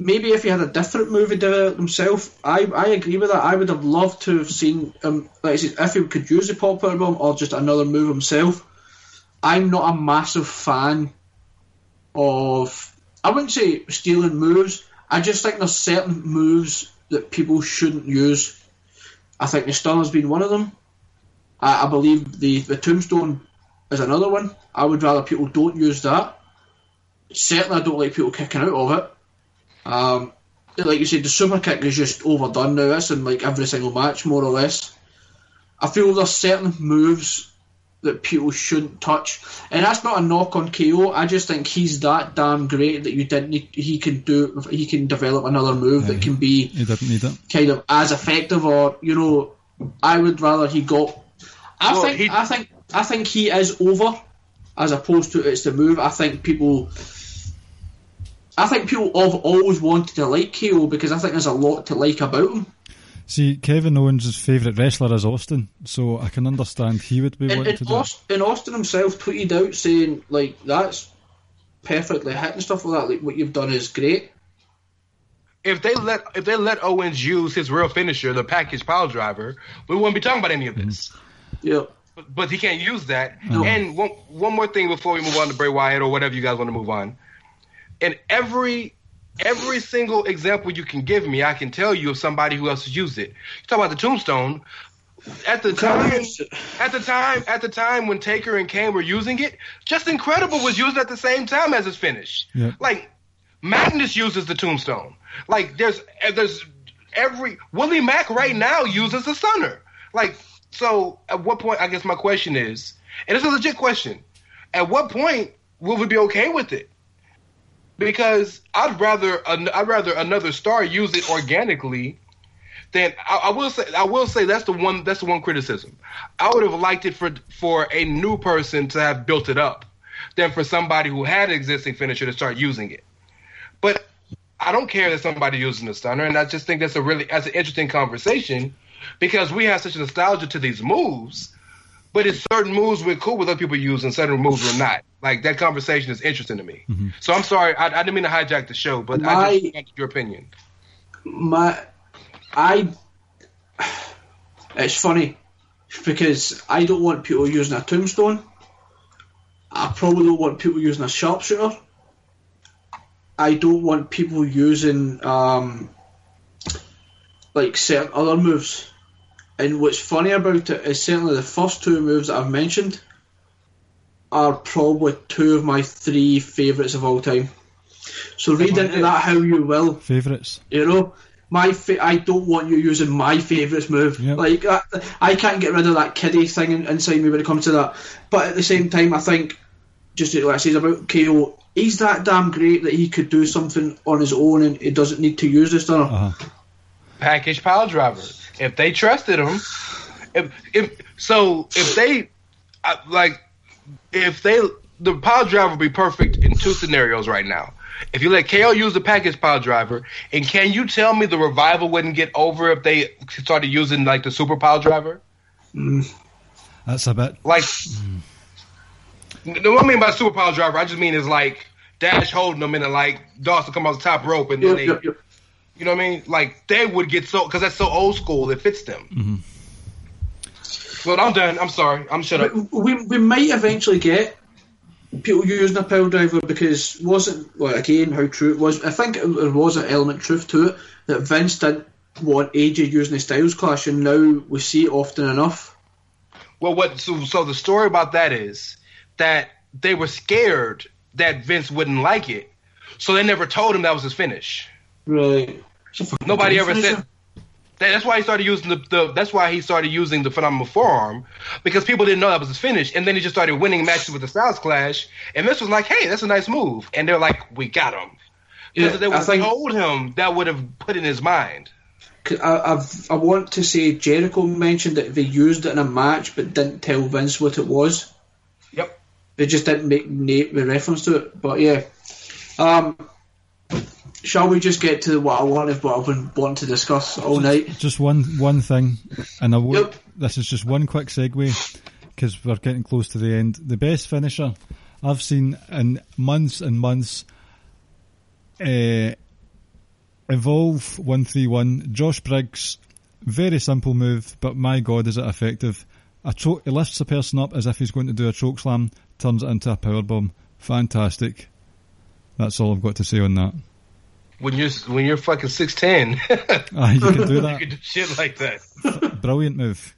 Maybe if he had a different movie did himself, I I agree with that. I would have loved to have seen him, like I said, if he could use the pop bomb or just another move himself. I'm not a massive fan of. I wouldn't say stealing moves. I just think there's certain moves that people shouldn't use. I think the stunner's been one of them. I, I believe the the tombstone is another one. I would rather people don't use that. Certainly, I don't like people kicking out of it. Um, like you said, the super kick is just overdone now. It's in like every single match, more or less. I feel there's certain moves that people shouldn't touch, and that's not a knock on KO. I just think he's that damn great that you didn't. Need, he can do. He can develop another move that can be He didn't need it. kind of as effective, or you know, I would rather he got. I Well, think he- I think I think he is over, as opposed to it's the move. I think people. I think people have always wanted to like KO because I think there's a lot to like about him. See, Kevin Owens' favourite wrestler is Austin, so I can understand he would be And, wanting and, to do it. Austin, and Austin himself tweeted out saying like that's perfectly hit and stuff like that. Like what you've done is great. if they let if they let Owens use his real finisher, the package pile driver, we wouldn't be talking about any of mm-hmm. this. Yeah. But, but he can't use that. And one one more thing before we move on to Bray Wyatt or whatever you guys want to move on. And every every single example you can give me, I can tell you of somebody who else has used it. You talk about the tombstone. At the time, at the time, at the time when Taker and Kane were using it, Justin Credible was used at the same time as his finish. Yep. Like Magnus uses the tombstone. Like there's there's every Willie Mack right now uses the stunner. Like so, at what point? I guess my question is, and it's a legit question. At what point will we be okay with it? Because I'd rather I'd rather another star use it organically than I, I will say I will say that's the one that's the one criticism. I would have liked it for for a new person to have built it up than for somebody who had an existing finisher to start using it. But I don't care that somebody using the stunner, and I just think that's a really that's an interesting conversation because we have such a nostalgia to these moves. But it's certain moves we're cool with other people using, certain moves we're not. Like that conversation is interesting to me. So I'm sorry, I, I didn't mean to hijack the show, but I My- just wanted your opinion. my I it's funny because I don't want people using a tombstone. I probably don't want people using a sharpshooter. I don't want people using um, like certain other moves. And what's funny about it is certainly the first two moves that I've mentioned are probably two of my three favourites of all time. So read into that how you will. Favourites. You know, my fa- I don't want you using my favourites move. Yep. Like I, I can't get rid of that kiddie thing in- inside me when it comes to that. But at the same time, I think just like I said about KO, he's that damn great that he could do something on his own and he doesn't need to use this stunner. Uh-huh. package pile driver. If they trusted him, if if so, if they uh, like, if they the pile driver would be perfect in two scenarios right now. If you let KO use the package pile driver, and can you tell me the revival wouldn't get over if they started using like the super pile driver? That's a bit. Like, the what I mean by super pile driver, I just mean is like Dash holding them and then like Dawson come off the top rope and then Yep, they, yep, yep. You know what I mean? Like they would get so because that's so old school, it fits them. Mm-hmm. But I'm done. I'm sorry. I'm shut up. We, we might eventually get people using a pile driver because wasn't well again how true it was. I think it- there was an element truth to it that Vince didn't want AJ using the Styles Clash, and now we see it often enough. Well, what? So, so the story about that is that they were scared that Vince wouldn't like it, so they never told him that was his finish. Right. It's a fucking Nobody ever said. That, that's why he started using the, the. That's why he started using the phenomenal forearm because people didn't know that was his finish, and then he just started winning matches with the Styles Clash, and this was like, "Hey, that's a nice move," and they're like, "We got him." Because Yeah, if they would have told him, that would have put in his mind. I, I've, I want to say Jericho mentioned that they used it in a match but didn't tell Vince what it was. Yep. They just didn't make the reference to it. But yeah. Um, shall we just get to what I wanted, what I've been wanting to discuss all night? Just one one thing, and I will, Yep. this is just one quick segue because we're getting close to the end. The best finisher I've seen in months and months. Uh, Evolve one three one. Josh Briggs, very simple move, but my god, is it effective! A cho- he lifts a person up as if he's going to do a choke slam, turns it into a power bomb. Fantastic. That's all I've got to say on that. When you're when you're fucking six ten, Ah, you can do that. you can do shit like that. Brilliant move.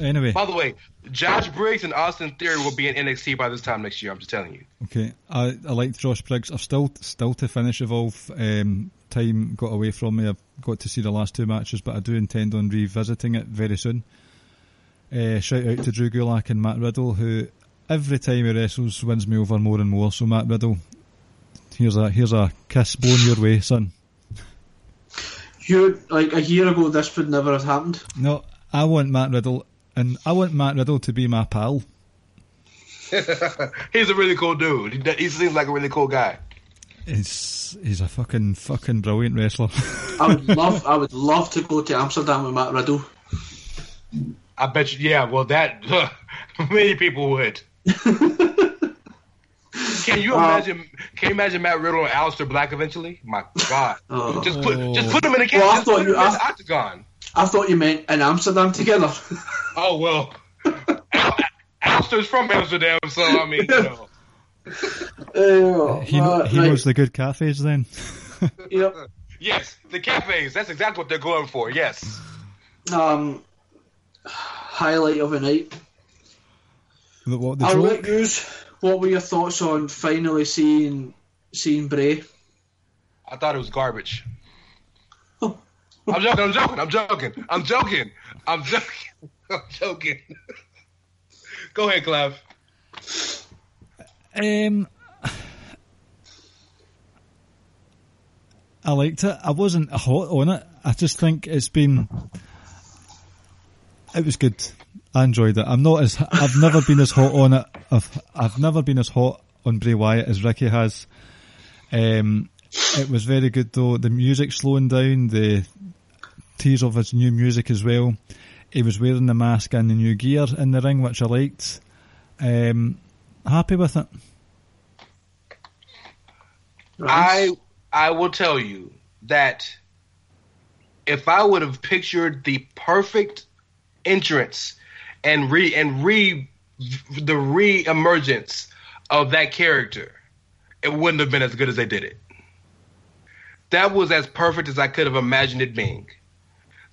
Anyway, By the way, Josh Briggs and Austin Theory will be in NXT by this time next year. I'm just telling you. Okay, I, I liked Josh Briggs. I've still still to finish Evolve. Um, time got away from me. I've got to see the last two matches, but I do intend on revisiting it very soon. Uh, shout out to Drew Gulak and Matt Riddle, who every time he wrestles wins me over more and more. So Matt Riddle, here's a here's a kiss blown your way, son. You like a year ago, this would never have happened. No, I want Matt Riddle, and I want Matt Riddle to be my pal. He's a really cool dude. He, he seems like a really cool guy. He's he's a fucking fucking brilliant wrestler. I would love, I would love to go to Amsterdam with Matt Riddle. I bet you. Yeah, well, that many people would. Can you imagine? Can you imagine Matt Riddle and Aleister Black eventually? My God, Oh. just put just put them in a cage. Well, I just thought you- them in I- the octagon. I thought you meant in Amsterdam together. Oh well, Al- Aleister's from Amsterdam, so I mean, you know. Uh, he uh, he right, knows the good cafes then. Yep. Yes, the cafes. That's exactly what they're going for. Yes. Um, highlight of the night. The, what the I'll joke? let yous. What were your thoughts on finally seeing seeing Bray? I thought it was garbage. Oh. I'm joking. I'm joking. I'm joking. I'm joking. I'm joking. I'm joking. Go ahead, Clive. Um, I liked it. I wasn't hot on it. I just think it's been. It was good. Enjoyed it. I'm not as. I've never been as hot on it. I've I've never been as hot on Bray Wyatt as Ricky has. Um, it was very good though. The music slowing down. The tease of his new music as well. He was wearing the mask and the new gear in the ring, which I liked. Um, happy with it. I I will tell you that if I would have pictured the perfect entrance and re and re the re-emergence of that character, it wouldn't have been as good as they did it. That was as perfect as I could have imagined it being.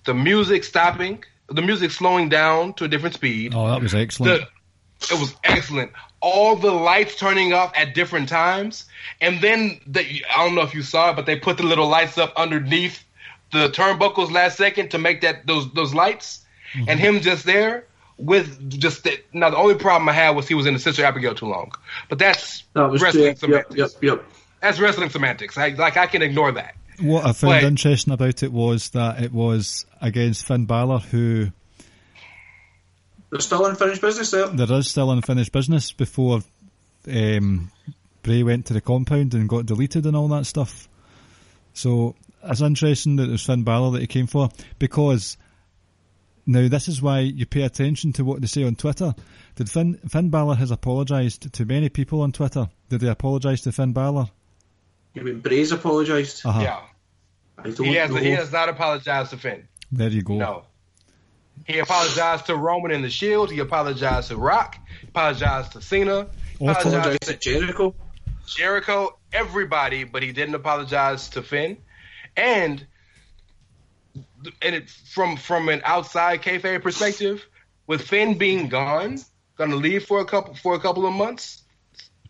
The music stopping, the music slowing down to a different speed. Oh, that was excellent. The, it was excellent. All the lights turning off at different times, and then the, I don't know if you saw it, but they put the little lights up underneath the turnbuckles last second to make that those those lights, mm-hmm. and him just there with just that. Now the only problem I had was he was in the Sister Abigail too long, but that's That was wrestling yep, yep, semantics. yep, yep. That's wrestling semantics. I, like I can ignore that. What I found But- interesting about it was that it was against Finn Balor, who They're still unfinished business there. there is still unfinished business before um, Bray went to the compound and got deleted and all that stuff. So it's interesting that it was Finn Balor that he came for because now this is why you pay attention to what they say on Twitter. Did Finn Finn Balor has apologised to many people on Twitter? Did they apologise to Finn Balor? You mean Bray's apologised? Uh-huh. Yeah, I don't he has know. he has not apologized to Finn. There you go. No. He apologized to Roman in the Shield. He apologized to Rock. He apologized to Cena. He apologized apologised to to Jericho. Jericho, everybody, but he didn't apologize to Finn. And and it, from from an outside kayfabe perspective, with Finn being gone, going to leave for a couple for a couple of months,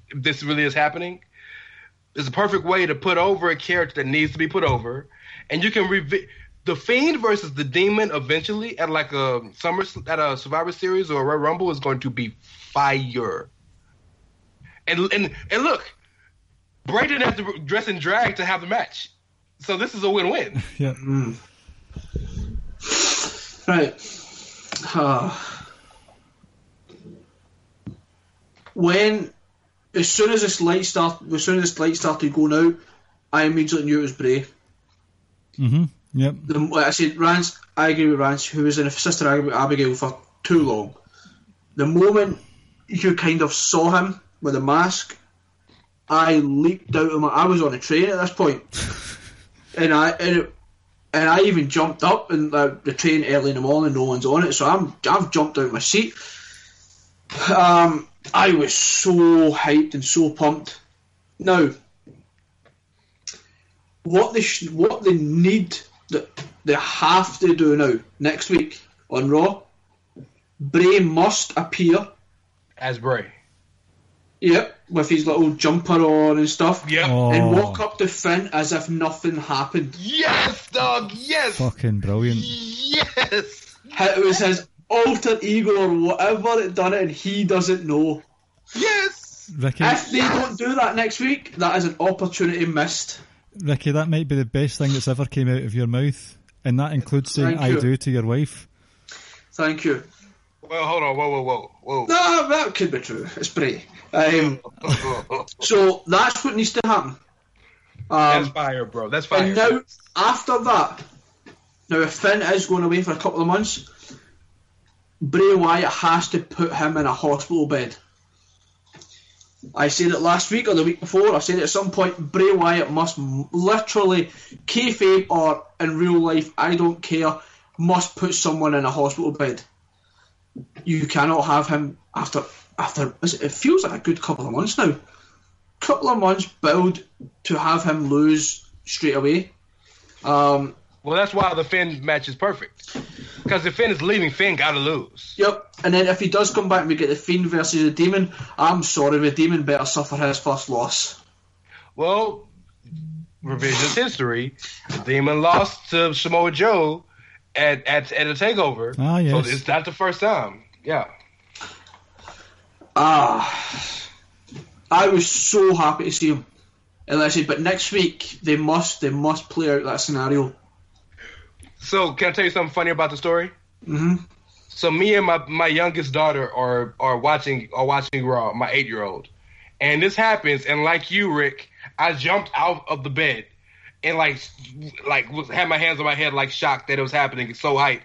if this really is happening, is a perfect way to put over a character that needs to be put over, and you can revi- the Fiend versus the Demon eventually at like a summer at a Survivor Series or a Royal Rumble is going to be fire. And and and look, Bray didn't have to dress in drag to have the match, so this is a win-win. Yeah. Mm. Right. When, as soon as this light start, as soon as this light started going out, I immediately knew it was Bray. hmm Yep. The, like I said, Rance, I agree with Rance, who was in a Sister Ab- Abigail for too long. The moment you kind of saw him with a mask, I leaped out of my. I was on a train at this point. point, and I and, it, and I even jumped up the, the train early in the morning. No one's on it, so I'm I've jumped out of my seat. Um, I was so hyped and so pumped. Now, what they sh- what they need that they have to do now next week on Raw. Bray must appear. As Bray. Yep, with his little jumper on and stuff. Yep. Oh, And walk up to Finn as if nothing happened. Yes, dog. Yes. fucking brilliant. Yes. It was his alter ego or whatever that done it, and he doesn't know. Yes. Ricky, If they don't do that next week, that is an opportunity missed. Ricky, that might be the best thing that's ever came out of your mouth, and that includes saying "I do" to your wife. Thank you. Well, hold on. Whoa, whoa, whoa, No, that could be true. It's Bray. Um, so that's what needs to happen. That's Um, fire, bro. That's fire. and now, after that, now if Finn is going away for a couple of months, Bray Wyatt has to put him in a hospital bed. I said it last week or the week before. I said it at some point. Bray Wyatt must literally, kayfabe or in real life, I don't care, must put someone in a hospital bed. You cannot have him after after. it- It feels like a good couple of months now. Couple of months build to have him lose straight away. Um, well, that's why the Finn match is perfect. Because if Finn is leaving, Finn got to lose. Yep. And then if he does come back and we get the Fiend versus the Demon, I'm sorry, the Demon better suffer his first loss. Well, revisionist history. The Demon lost to Samoa Joe at at, at a takeover. Ah, yes. So it's not the first time. Yeah. Ah, I was so happy to see him. And I said, but next week they must they must play out that scenario. So can I tell you something funny about the story? hmm So me and my my youngest daughter are are watching are watching Raw. My eight year old, and this happens. And like you, Rick, I jumped out of the bed and like like was, had my hands on my head, like shocked that it was happening. It's so hype.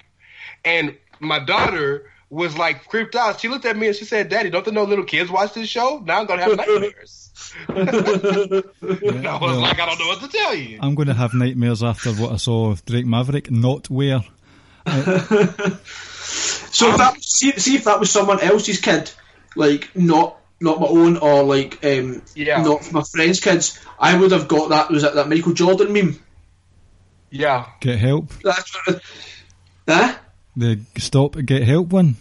And my daughter was like creeped out. She looked at me and she said, "Daddy, don't the know little kids watch this show? Now I'm gonna have nightmares." I was like, I don't know what to tell you. I'm going to have nightmares after what I saw of Drake Maverick not wear. So if that see, see if that was someone else's kid, like not not my own or like um Yeah. not my friend's kids, I would have got that. Was it that Michael Jordan meme? Yeah. Get help. That's what. Huh? The stop and get help one.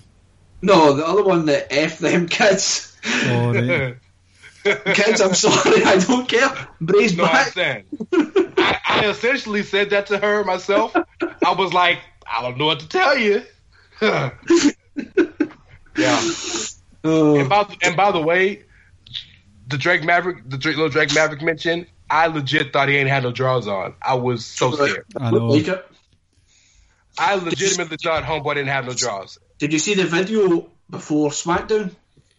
No, the other one, the F them kids. Oh, right. kids, I'm sorry, I don't care. Bray's No, I back. understand. I, I essentially said that to her myself. I was like, I don't know what to tell you. Yeah. Oh, And by and by the way, the Drake Maverick, the Drake, little Drake Maverick mentioned, I legit thought he ain't had no drawers on. I was so scared. I know. Like it. I legitimately thought Homeboy didn't have no drawers. Did you see the video before SmackDown?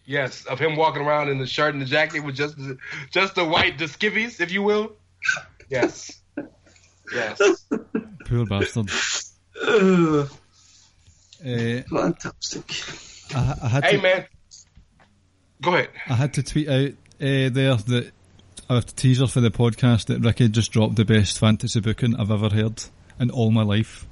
Yes, of him walking around in the shirt and the jacket with just the, just the white the skivvies, if you will. Yes. Yes. Poor bastard. Uh, fantastic. I, I had Hey to, man. Go ahead. I had to tweet out uh, there that I have a teaser for the podcast that Ricky just dropped the best fantasy booking I've ever heard in all my life.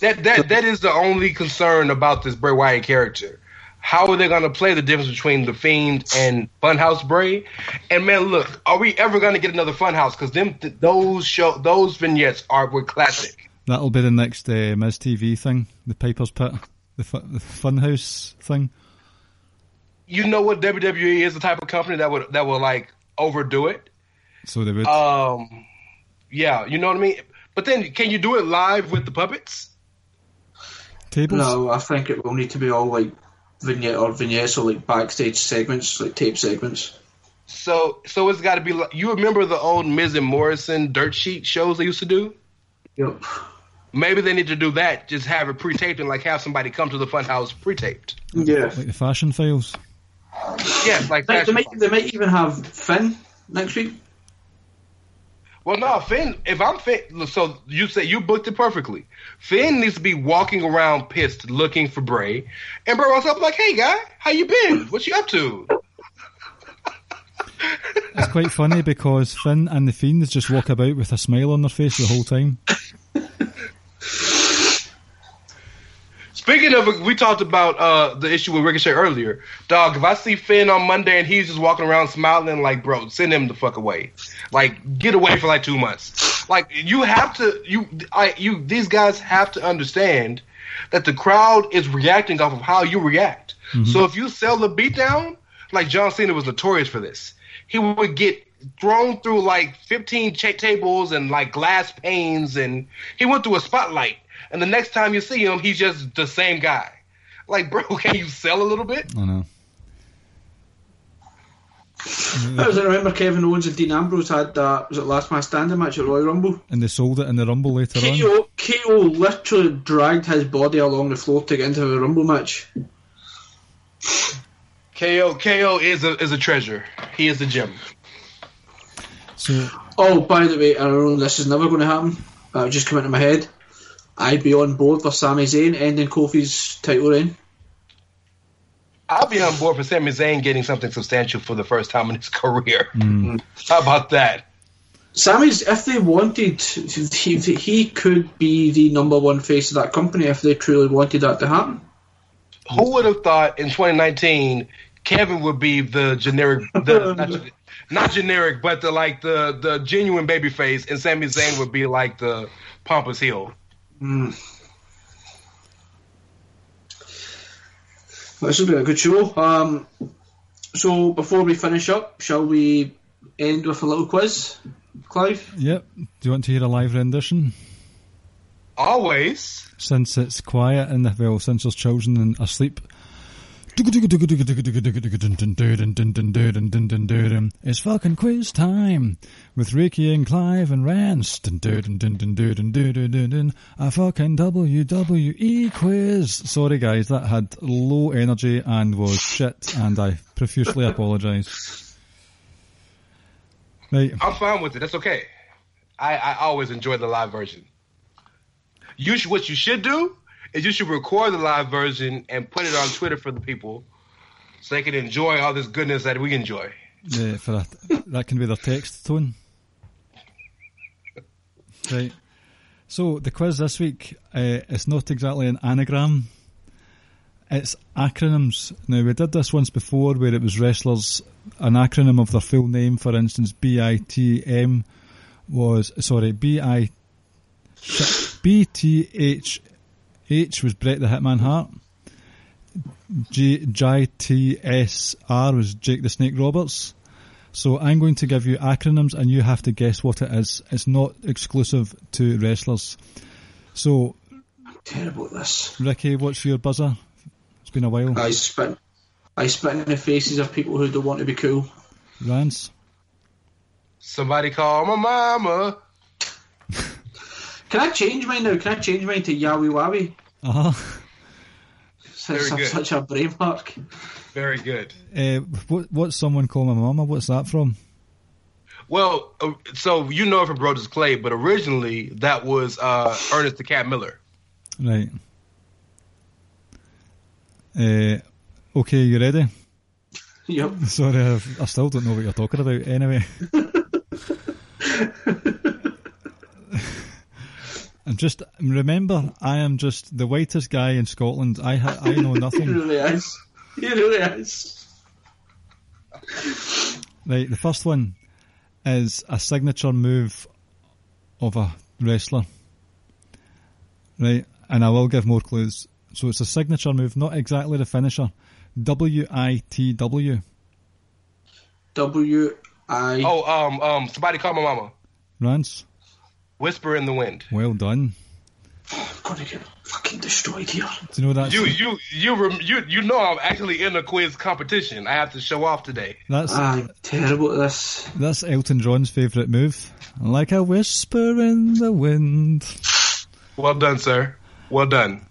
That that that is the only concern about this Bray Wyatt character. How are they going to play the difference between the Fiend and Funhouse Bray? And man, look, are we ever going to get another Funhouse? Because them th- those show those vignettes are were classic. That'll be the next uh, Miz TV thing, the Piper's Pit, the, fu- the Funhouse thing. You know what WWE is the type of company that would that will like overdo it. So they would. Um, yeah, you know what I mean. But then, can you do it live with the puppets? Tables? No, I think it will need to be all like vignette or vignettes or like backstage segments, like tape segments. So, so it's got to be. Like, you remember the old Miz and Morrison dirt sheet shows they used to do? Yep. Maybe they need to do that. Just have it pre-taped and like have somebody come to the funhouse pre-taped. Yeah. Like the fashion files? Yes, like They, they, might, they might even have Finn next week. Well, no, Finn. If I'm Finn, so you say you booked it perfectly. Finn needs to be walking around pissed, looking for Bray, and Bray walks up like, "Hey, guy, how you been? What you up to?" It's quite funny because Finn and the Fiends just walk about with a smile on their face the whole time. Speaking of, we talked about uh, the issue with Ricochet earlier. Dog, if I see Finn on Monday and he's just walking around smiling, like, bro, send him the fuck away. Like, get away for like two months. Like, you have to, you, I, you, these guys have to understand that the crowd is reacting off of how you react. So if you sell the beatdown, like John Cena was notorious for this, he would get thrown through like 15 cha- tables and like glass panes, and he went through a spotlight. And the next time you see him, he's just the same guy. Like, bro, can you sell a little bit? I know. I was- I remember Kevin Owens and Dean Ambrose had that was it last man standing match at Royal Rumble. And they sold it in the Rumble later on. KO, KO literally dragged his body along the floor to get into the Rumble match. KO KO is a is a treasure. He is a gem. So Oh, by the way, I know this is never going to happen. Uh, just come into my head. I'd be on board for Sami Zayn ending Kofi's title reign. I'll be on board for Sami Zayn getting something substantial for the first time in his career. Hmm. How about that? Sami's, if they wanted, he, he could be the number one face of that company if they truly wanted that to happen. Who would have thought in 2019 Kevin would be the generic, the not, not generic, but the like the the genuine baby face, and Sami Zayn would be like the pompous heel. This has been a good show. Um, so before we finish up, shall we end with a little quiz, Clive? Yep. Do you want to hear a live rendition? Always. Since it's quiet and the, well, since there's children and asleep. It's fucking quiz time with Ricky and Clive and Rance. A fucking WWE quiz. Sorry guys, that had low energy and was shit, and I profusely apologise. Right, I'm fine with it. That's okay. I, I always enjoy the live version. You should, what you should do is you should record the live version and put it on Twitter for the people so they can enjoy all this goodness that we enjoy. Yeah, for a, that can be their text tone. Right. So the quiz this week uh, is not exactly an anagram. It's acronyms. Now we did this once before, where it was wrestlers an acronym of their full name. For instance, BITM was sorry BI BTH H was Brett the Hitman Hart. G- JTSR was Jake the Snake Roberts. So I'm going to give you acronyms and you have to guess what it is. It's not exclusive to wrestlers. So terrible at this. Ricky, what's your buzzer? It's been a while. I spit, I spit in the faces of people who don't want to be cool. Rance? Somebody call my mama. Can I change mine now? Can I change mine to Yowie Wowie? Uh huh. Since Very good. such a brave mark. Very good. Uh, what, what's someone call my mama? What's that from? Well, uh, so you know it from Brodus Clay, but originally that was uh, Ernest the Cat Miller. Right. Uh, okay, you ready? Yep. Sorry, I, I still don't know what you're talking about. Anyway. I'm just remember, I am just the whitest guy in Scotland. I ha- I know nothing. He nothing. really is. He really is. Right, the first one is a signature move of a wrestler. Right, and I will give more clues. So it's a signature move, not exactly the finisher. W I T W. W I. Oh, um, um, somebody call my mama. Rance, Whisper in the wind. well done. I'm gonna get fucking destroyed here. Do you know that's You, you, you, rem- you, you know I'm actually in a quiz competition. I have to show off today. that's I'm terrible at this. that's Elton John's favourite move? Like a whisper in the wind. Well done, sir. Well done.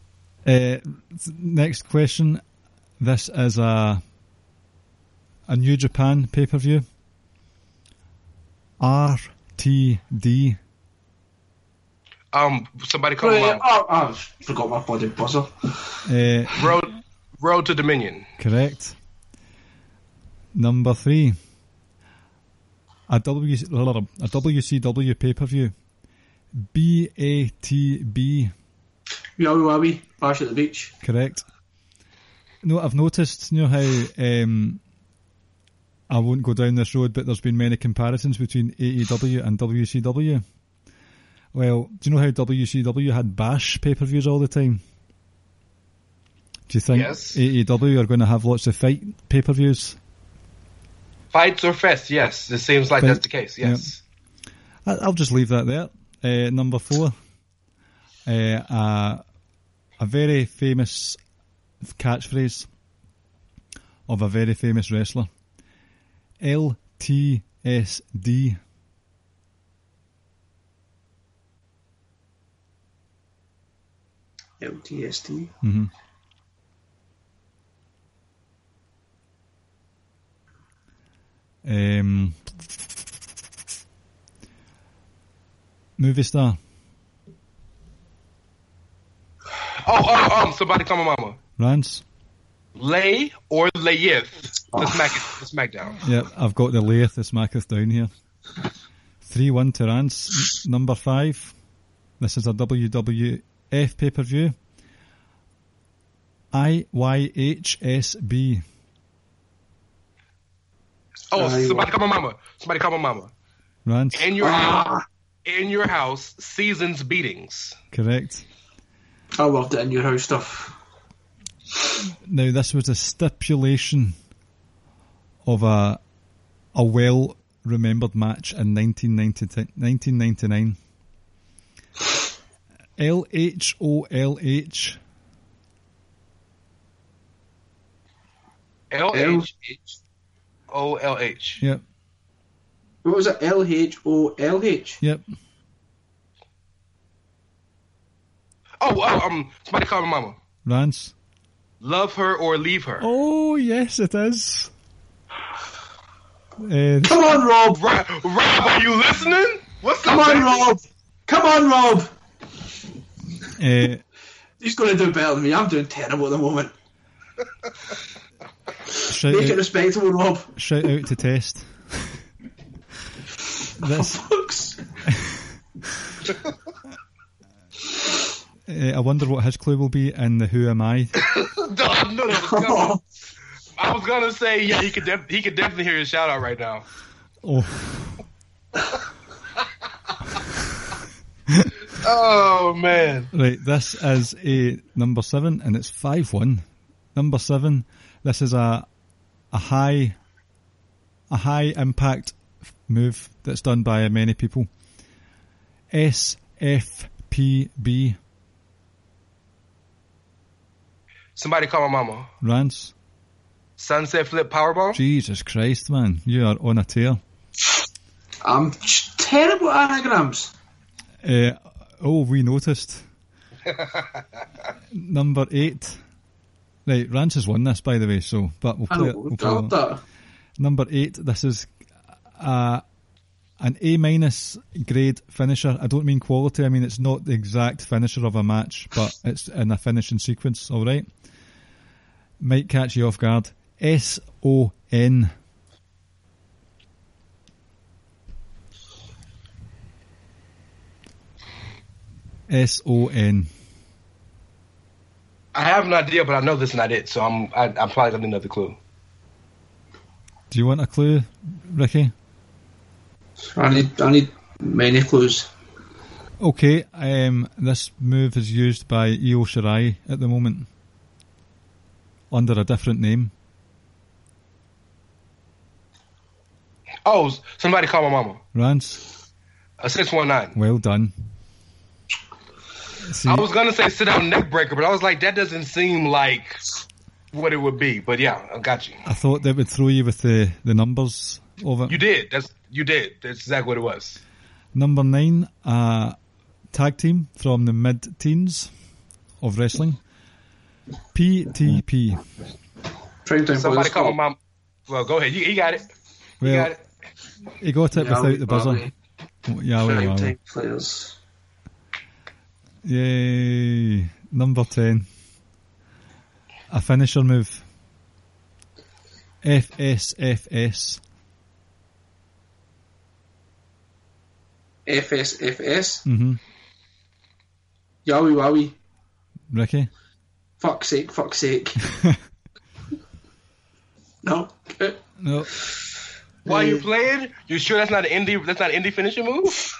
Uh, next question. This is a a New Japan pay per view. RTD. Um, somebody call my Right, mama. oh, I forgot my bloody buzzer. Uh, Road, Road to Dominion. correct. Number three. A W a WCW pay per view. BATB. Yowie Wowie, Bash at the Beach. Correct. No, I've noticed, you know how um, I won't go down this road, but there's been many comparisons between AEW and WCW. Well, do you know how WCW had Bash pay-per-views all the time? Do you think Yes. AEW are going to have lots of fight pay-per-views? Fyter Fest? Yes, it seems like Fight- that's the case. Yes. I- I'll just leave that there. Uh, number four, uh, a, a very famous catchphrase of a very famous wrestler. LTSD. LTSD. hmm Um, movie star. Oh, oh, um, somebody call my mama. Rance. Lay or layeth to Smack to SmackDown. Yep, I've got the lathe, the smacketh down here. 3 1 to Rance. Number 5. This is a WWF pay per view. IYHSB. Oh, Aye. somebody call my mama. Somebody call my mama. Rance. In your house, in your house, seasons beatings. Correct. I loved it in your house stuff. Now, this was a stipulation of a a well remembered match in 1990, 1999. LHOLH. L H O L H. Yep, What was it? L H O L H. yep. Oh, oh, um, somebody call my mama. Rance. Love her or leave her. Oh, yes, it is. Uh, Come on, Rab. Rab, Rab, are you listening? What's Come up, on. Rab. Come on, Rab. Uh, He's going to do better than me. I'm doing terrible at the moment. shout, Make it out, respectable, Rab. shout out to Test. this, Fucks. uh, I wonder what his clue will be in the Who Am I? No, I knew that was. I was gonna say, yeah, he could def- he could definitely hear your shout out right now. Oh, Oh man. right. This is a number seven, and it's five one. Number seven. This is a a high a high impact move that's done by many people. SFPB. Somebody call my mama. Rance. Sunset flip powerbomb. Jesus Christ, man. You are on a tear. I'm terrible at anagrams. Uh, oh, we noticed. Number eight. Right, Rance has won this, by the way, so, but we'll play it. We'll play that. Number eight, this is uh, an A minus grade finisher. I don't mean quality, I mean it's not the exact finisher of a match, but it's in a finishing sequence, alright? Might catch you off guard. S O N. S O N. I have an idea, but I know this is not it, so I'm I, I'm probably gonna need another clue. Do you want a clue, Ricky? I need, I need many clues. Okay, um, this move is used by Io Shirai at the moment under a different name. Oh, somebody call my mama. Rance, A six one nine. well done. See, I was gonna say sit down neck breaker, but I was like that doesn't seem like what it would be. But yeah, I got you. I thought that would throw you with the, the numbers of it. You did. That's you did. That's exactly what it was. Number nine, a tag team from the mid teens of wrestling. PTP. Prime time Somebody call my mom. Well, go ahead. You, you got it. You Well, got it. he got it Yeah, without the buzzer. Bobby. Yeah, well, well. time players. Yay. Number 10. A finisher move. FSFS. FSFS. hmm Yowie wowie. Ricky? Fuck's sake, fuck's sake. no. No. While you playing, you sure that's not an indie? That's not an indie finishing move.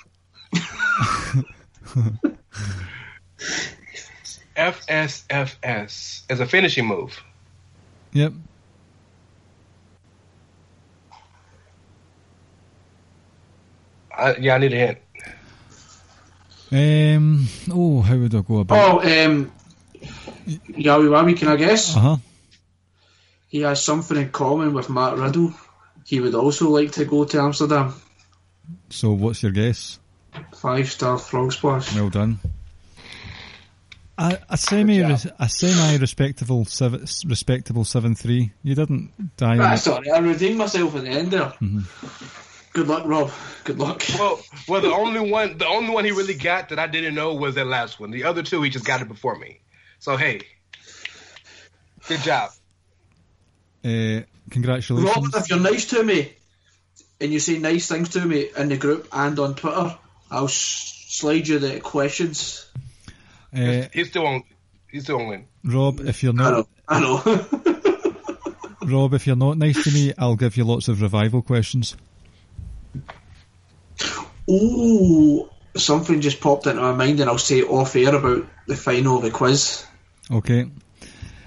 FSFS as a finishing move. Yep. I, yeah, I need a hint. Um, oh, how would I go about Oh, um, Yowie wowie, can I guess? Uh huh. He has something in common with Matt Riddle. He would also like to go to Amsterdam. So, what's your guess? Five star frog splash. Well done. A, a semi a semi respectable seven, respectable seven three. You didn't die. on That's it. I redeemed myself at the end there. Good luck, Rab. Good luck. Well, well, the only one, the only one he really got that I didn't know was that last one. The other two, he just got it before me. So hey, good job. Uh, congratulations. Rab, if you're nice to me and you say nice things to me in the group and on Twitter, I'll slide you the questions. Uh, He's still on. He's still on win. Rab, if you're I not know. I know. Rab, if you're not nice to me, I'll give you lots of revival questions. Ooh, something just popped into my mind, and I'll say off air about the final of the quiz. Okay.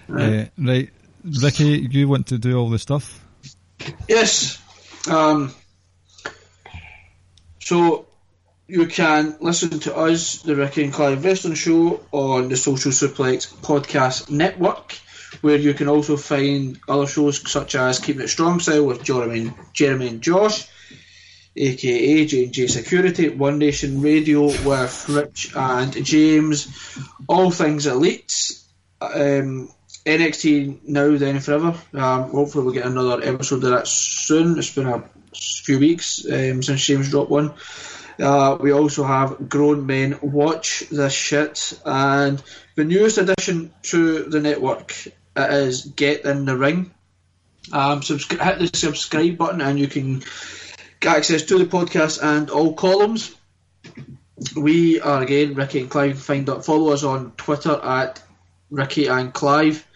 Uh, right, Ricky, you want to do all the stuff? Yes. Um, so you can listen to us, the Ricky and Clive Wrestling Show, on the Social Suplex Podcast Network, where you can also find other shows such as Keeping It Strong Style with Jeremy, Jeremy and Josh, aka J&J Security, One Nation Radio with Rich and James, All Things Elite, um, NXT Now Then Forever. Um, hopefully we'll get another episode of that soon. It's been a few weeks um, since James dropped one. Uh, we also have Grown Men Watch This Shit, and the newest addition to the network is Get in the Ring. Um, subscri- hit the subscribe button, and you can get access to the podcast and all columns. We are again Ricky and Clive. Find out, follow us on Twitter at Ricky and Clive.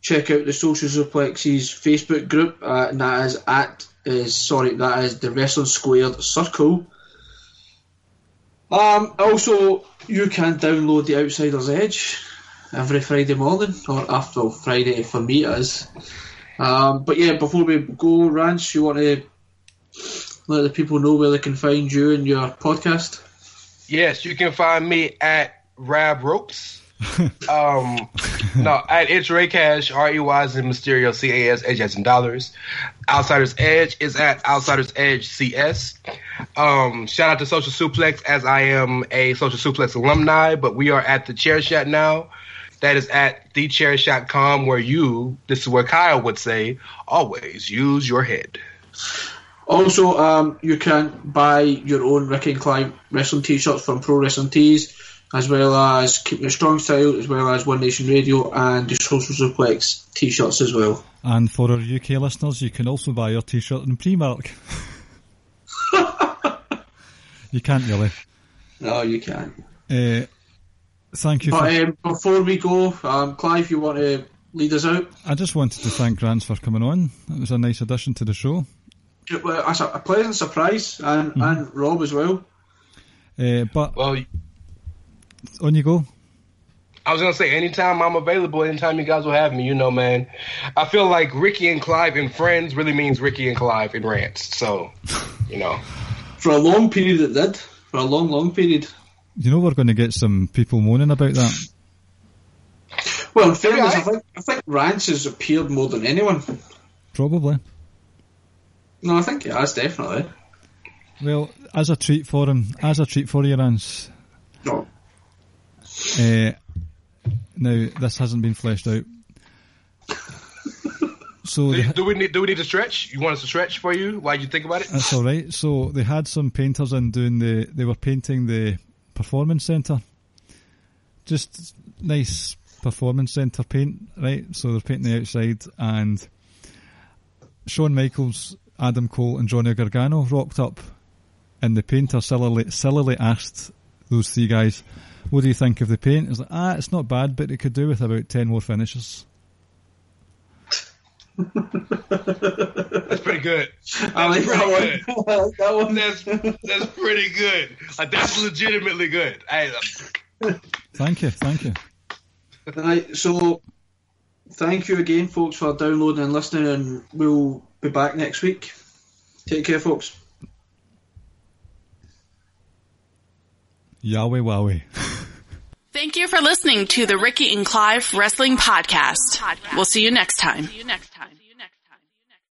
Check out the Social Suplexes Facebook group, uh, and that is at is sorry, that is the Wrestling Squared Circle. Um, also, you can download the Outsider's Edge every Friday morning, or after well, Friday for me it is. Um, but yeah, before we go, Rance, you want to let the people know where they can find you and your podcast? Yes, you can find me at Rab Ropes Um, no, at it's Rey Cash, R E Y in Mysterio, C A S H as in dollars. Outsiders Edge is at Outsiders Edge CS. Um, shout out to Social Suplex as I am a Social Suplex alumni, but we are at the Chair Shot now. That is at thechairshot.com where you, this is where Kyle would say, always use your head. Also, um, you can buy your own Ricky and Clive wrestling t-shirts from Pro Wrestling Tees, as well as Keep Your Strong Style, as well as One Nation Radio and the Social Suplex t-shirts as well. And for our UK listeners, you can also buy your t-shirt in Primark. you can't really. No, you can't. Uh, thank you. But For, um, before we go, um, Clive, you want to lead us out? I just wanted to thank Rance for coming on. It was a nice addition to the show. It was a, a pleasant surprise, and, Mm-hmm. and Rab as well. Uh, but Well, on you go. I was gonna say, anytime I'm available, anytime you guys will have me, you know, man. I feel like Ricky and Clive and Friends really means Ricky and Clive and Rance. So, you know, For a long period, it did. For a long, long period. You know we're going to get some people moaning about that. Well, in fairness, Yeah, I think I think Rance has appeared more than anyone. Probably. No, I think he has definitely. Well, as a treat for him, as a treat for you, Rance. No. Uh, now this hasn't been fleshed out. So do, do we need do we need to stretch? You want us to stretch for you while you think about it? that's all right. So they had some painters in doing the. They were painting the performance centre. Just nice performance centre paint, right? So they're painting the outside, and Shawn Michaels, Adam Cole, and Johnny Gargano rocked up, and the painter sillily, sillily asked those three guys, "What do you think of the paint?" It's like, ah, it's not bad, but it could do with about ten more finishes. That's pretty good. I like pretty that one. I like that one. That's that's pretty good. Like that's legitimately good. I, Thank you, thank you. Right, so thank you again, folks, for downloading and listening, and we'll be back next week. Take care, folks. Yahweh, Wowie. Thank you for listening to the Ricky and Clive Wrestling Podcast. We'll see you next time.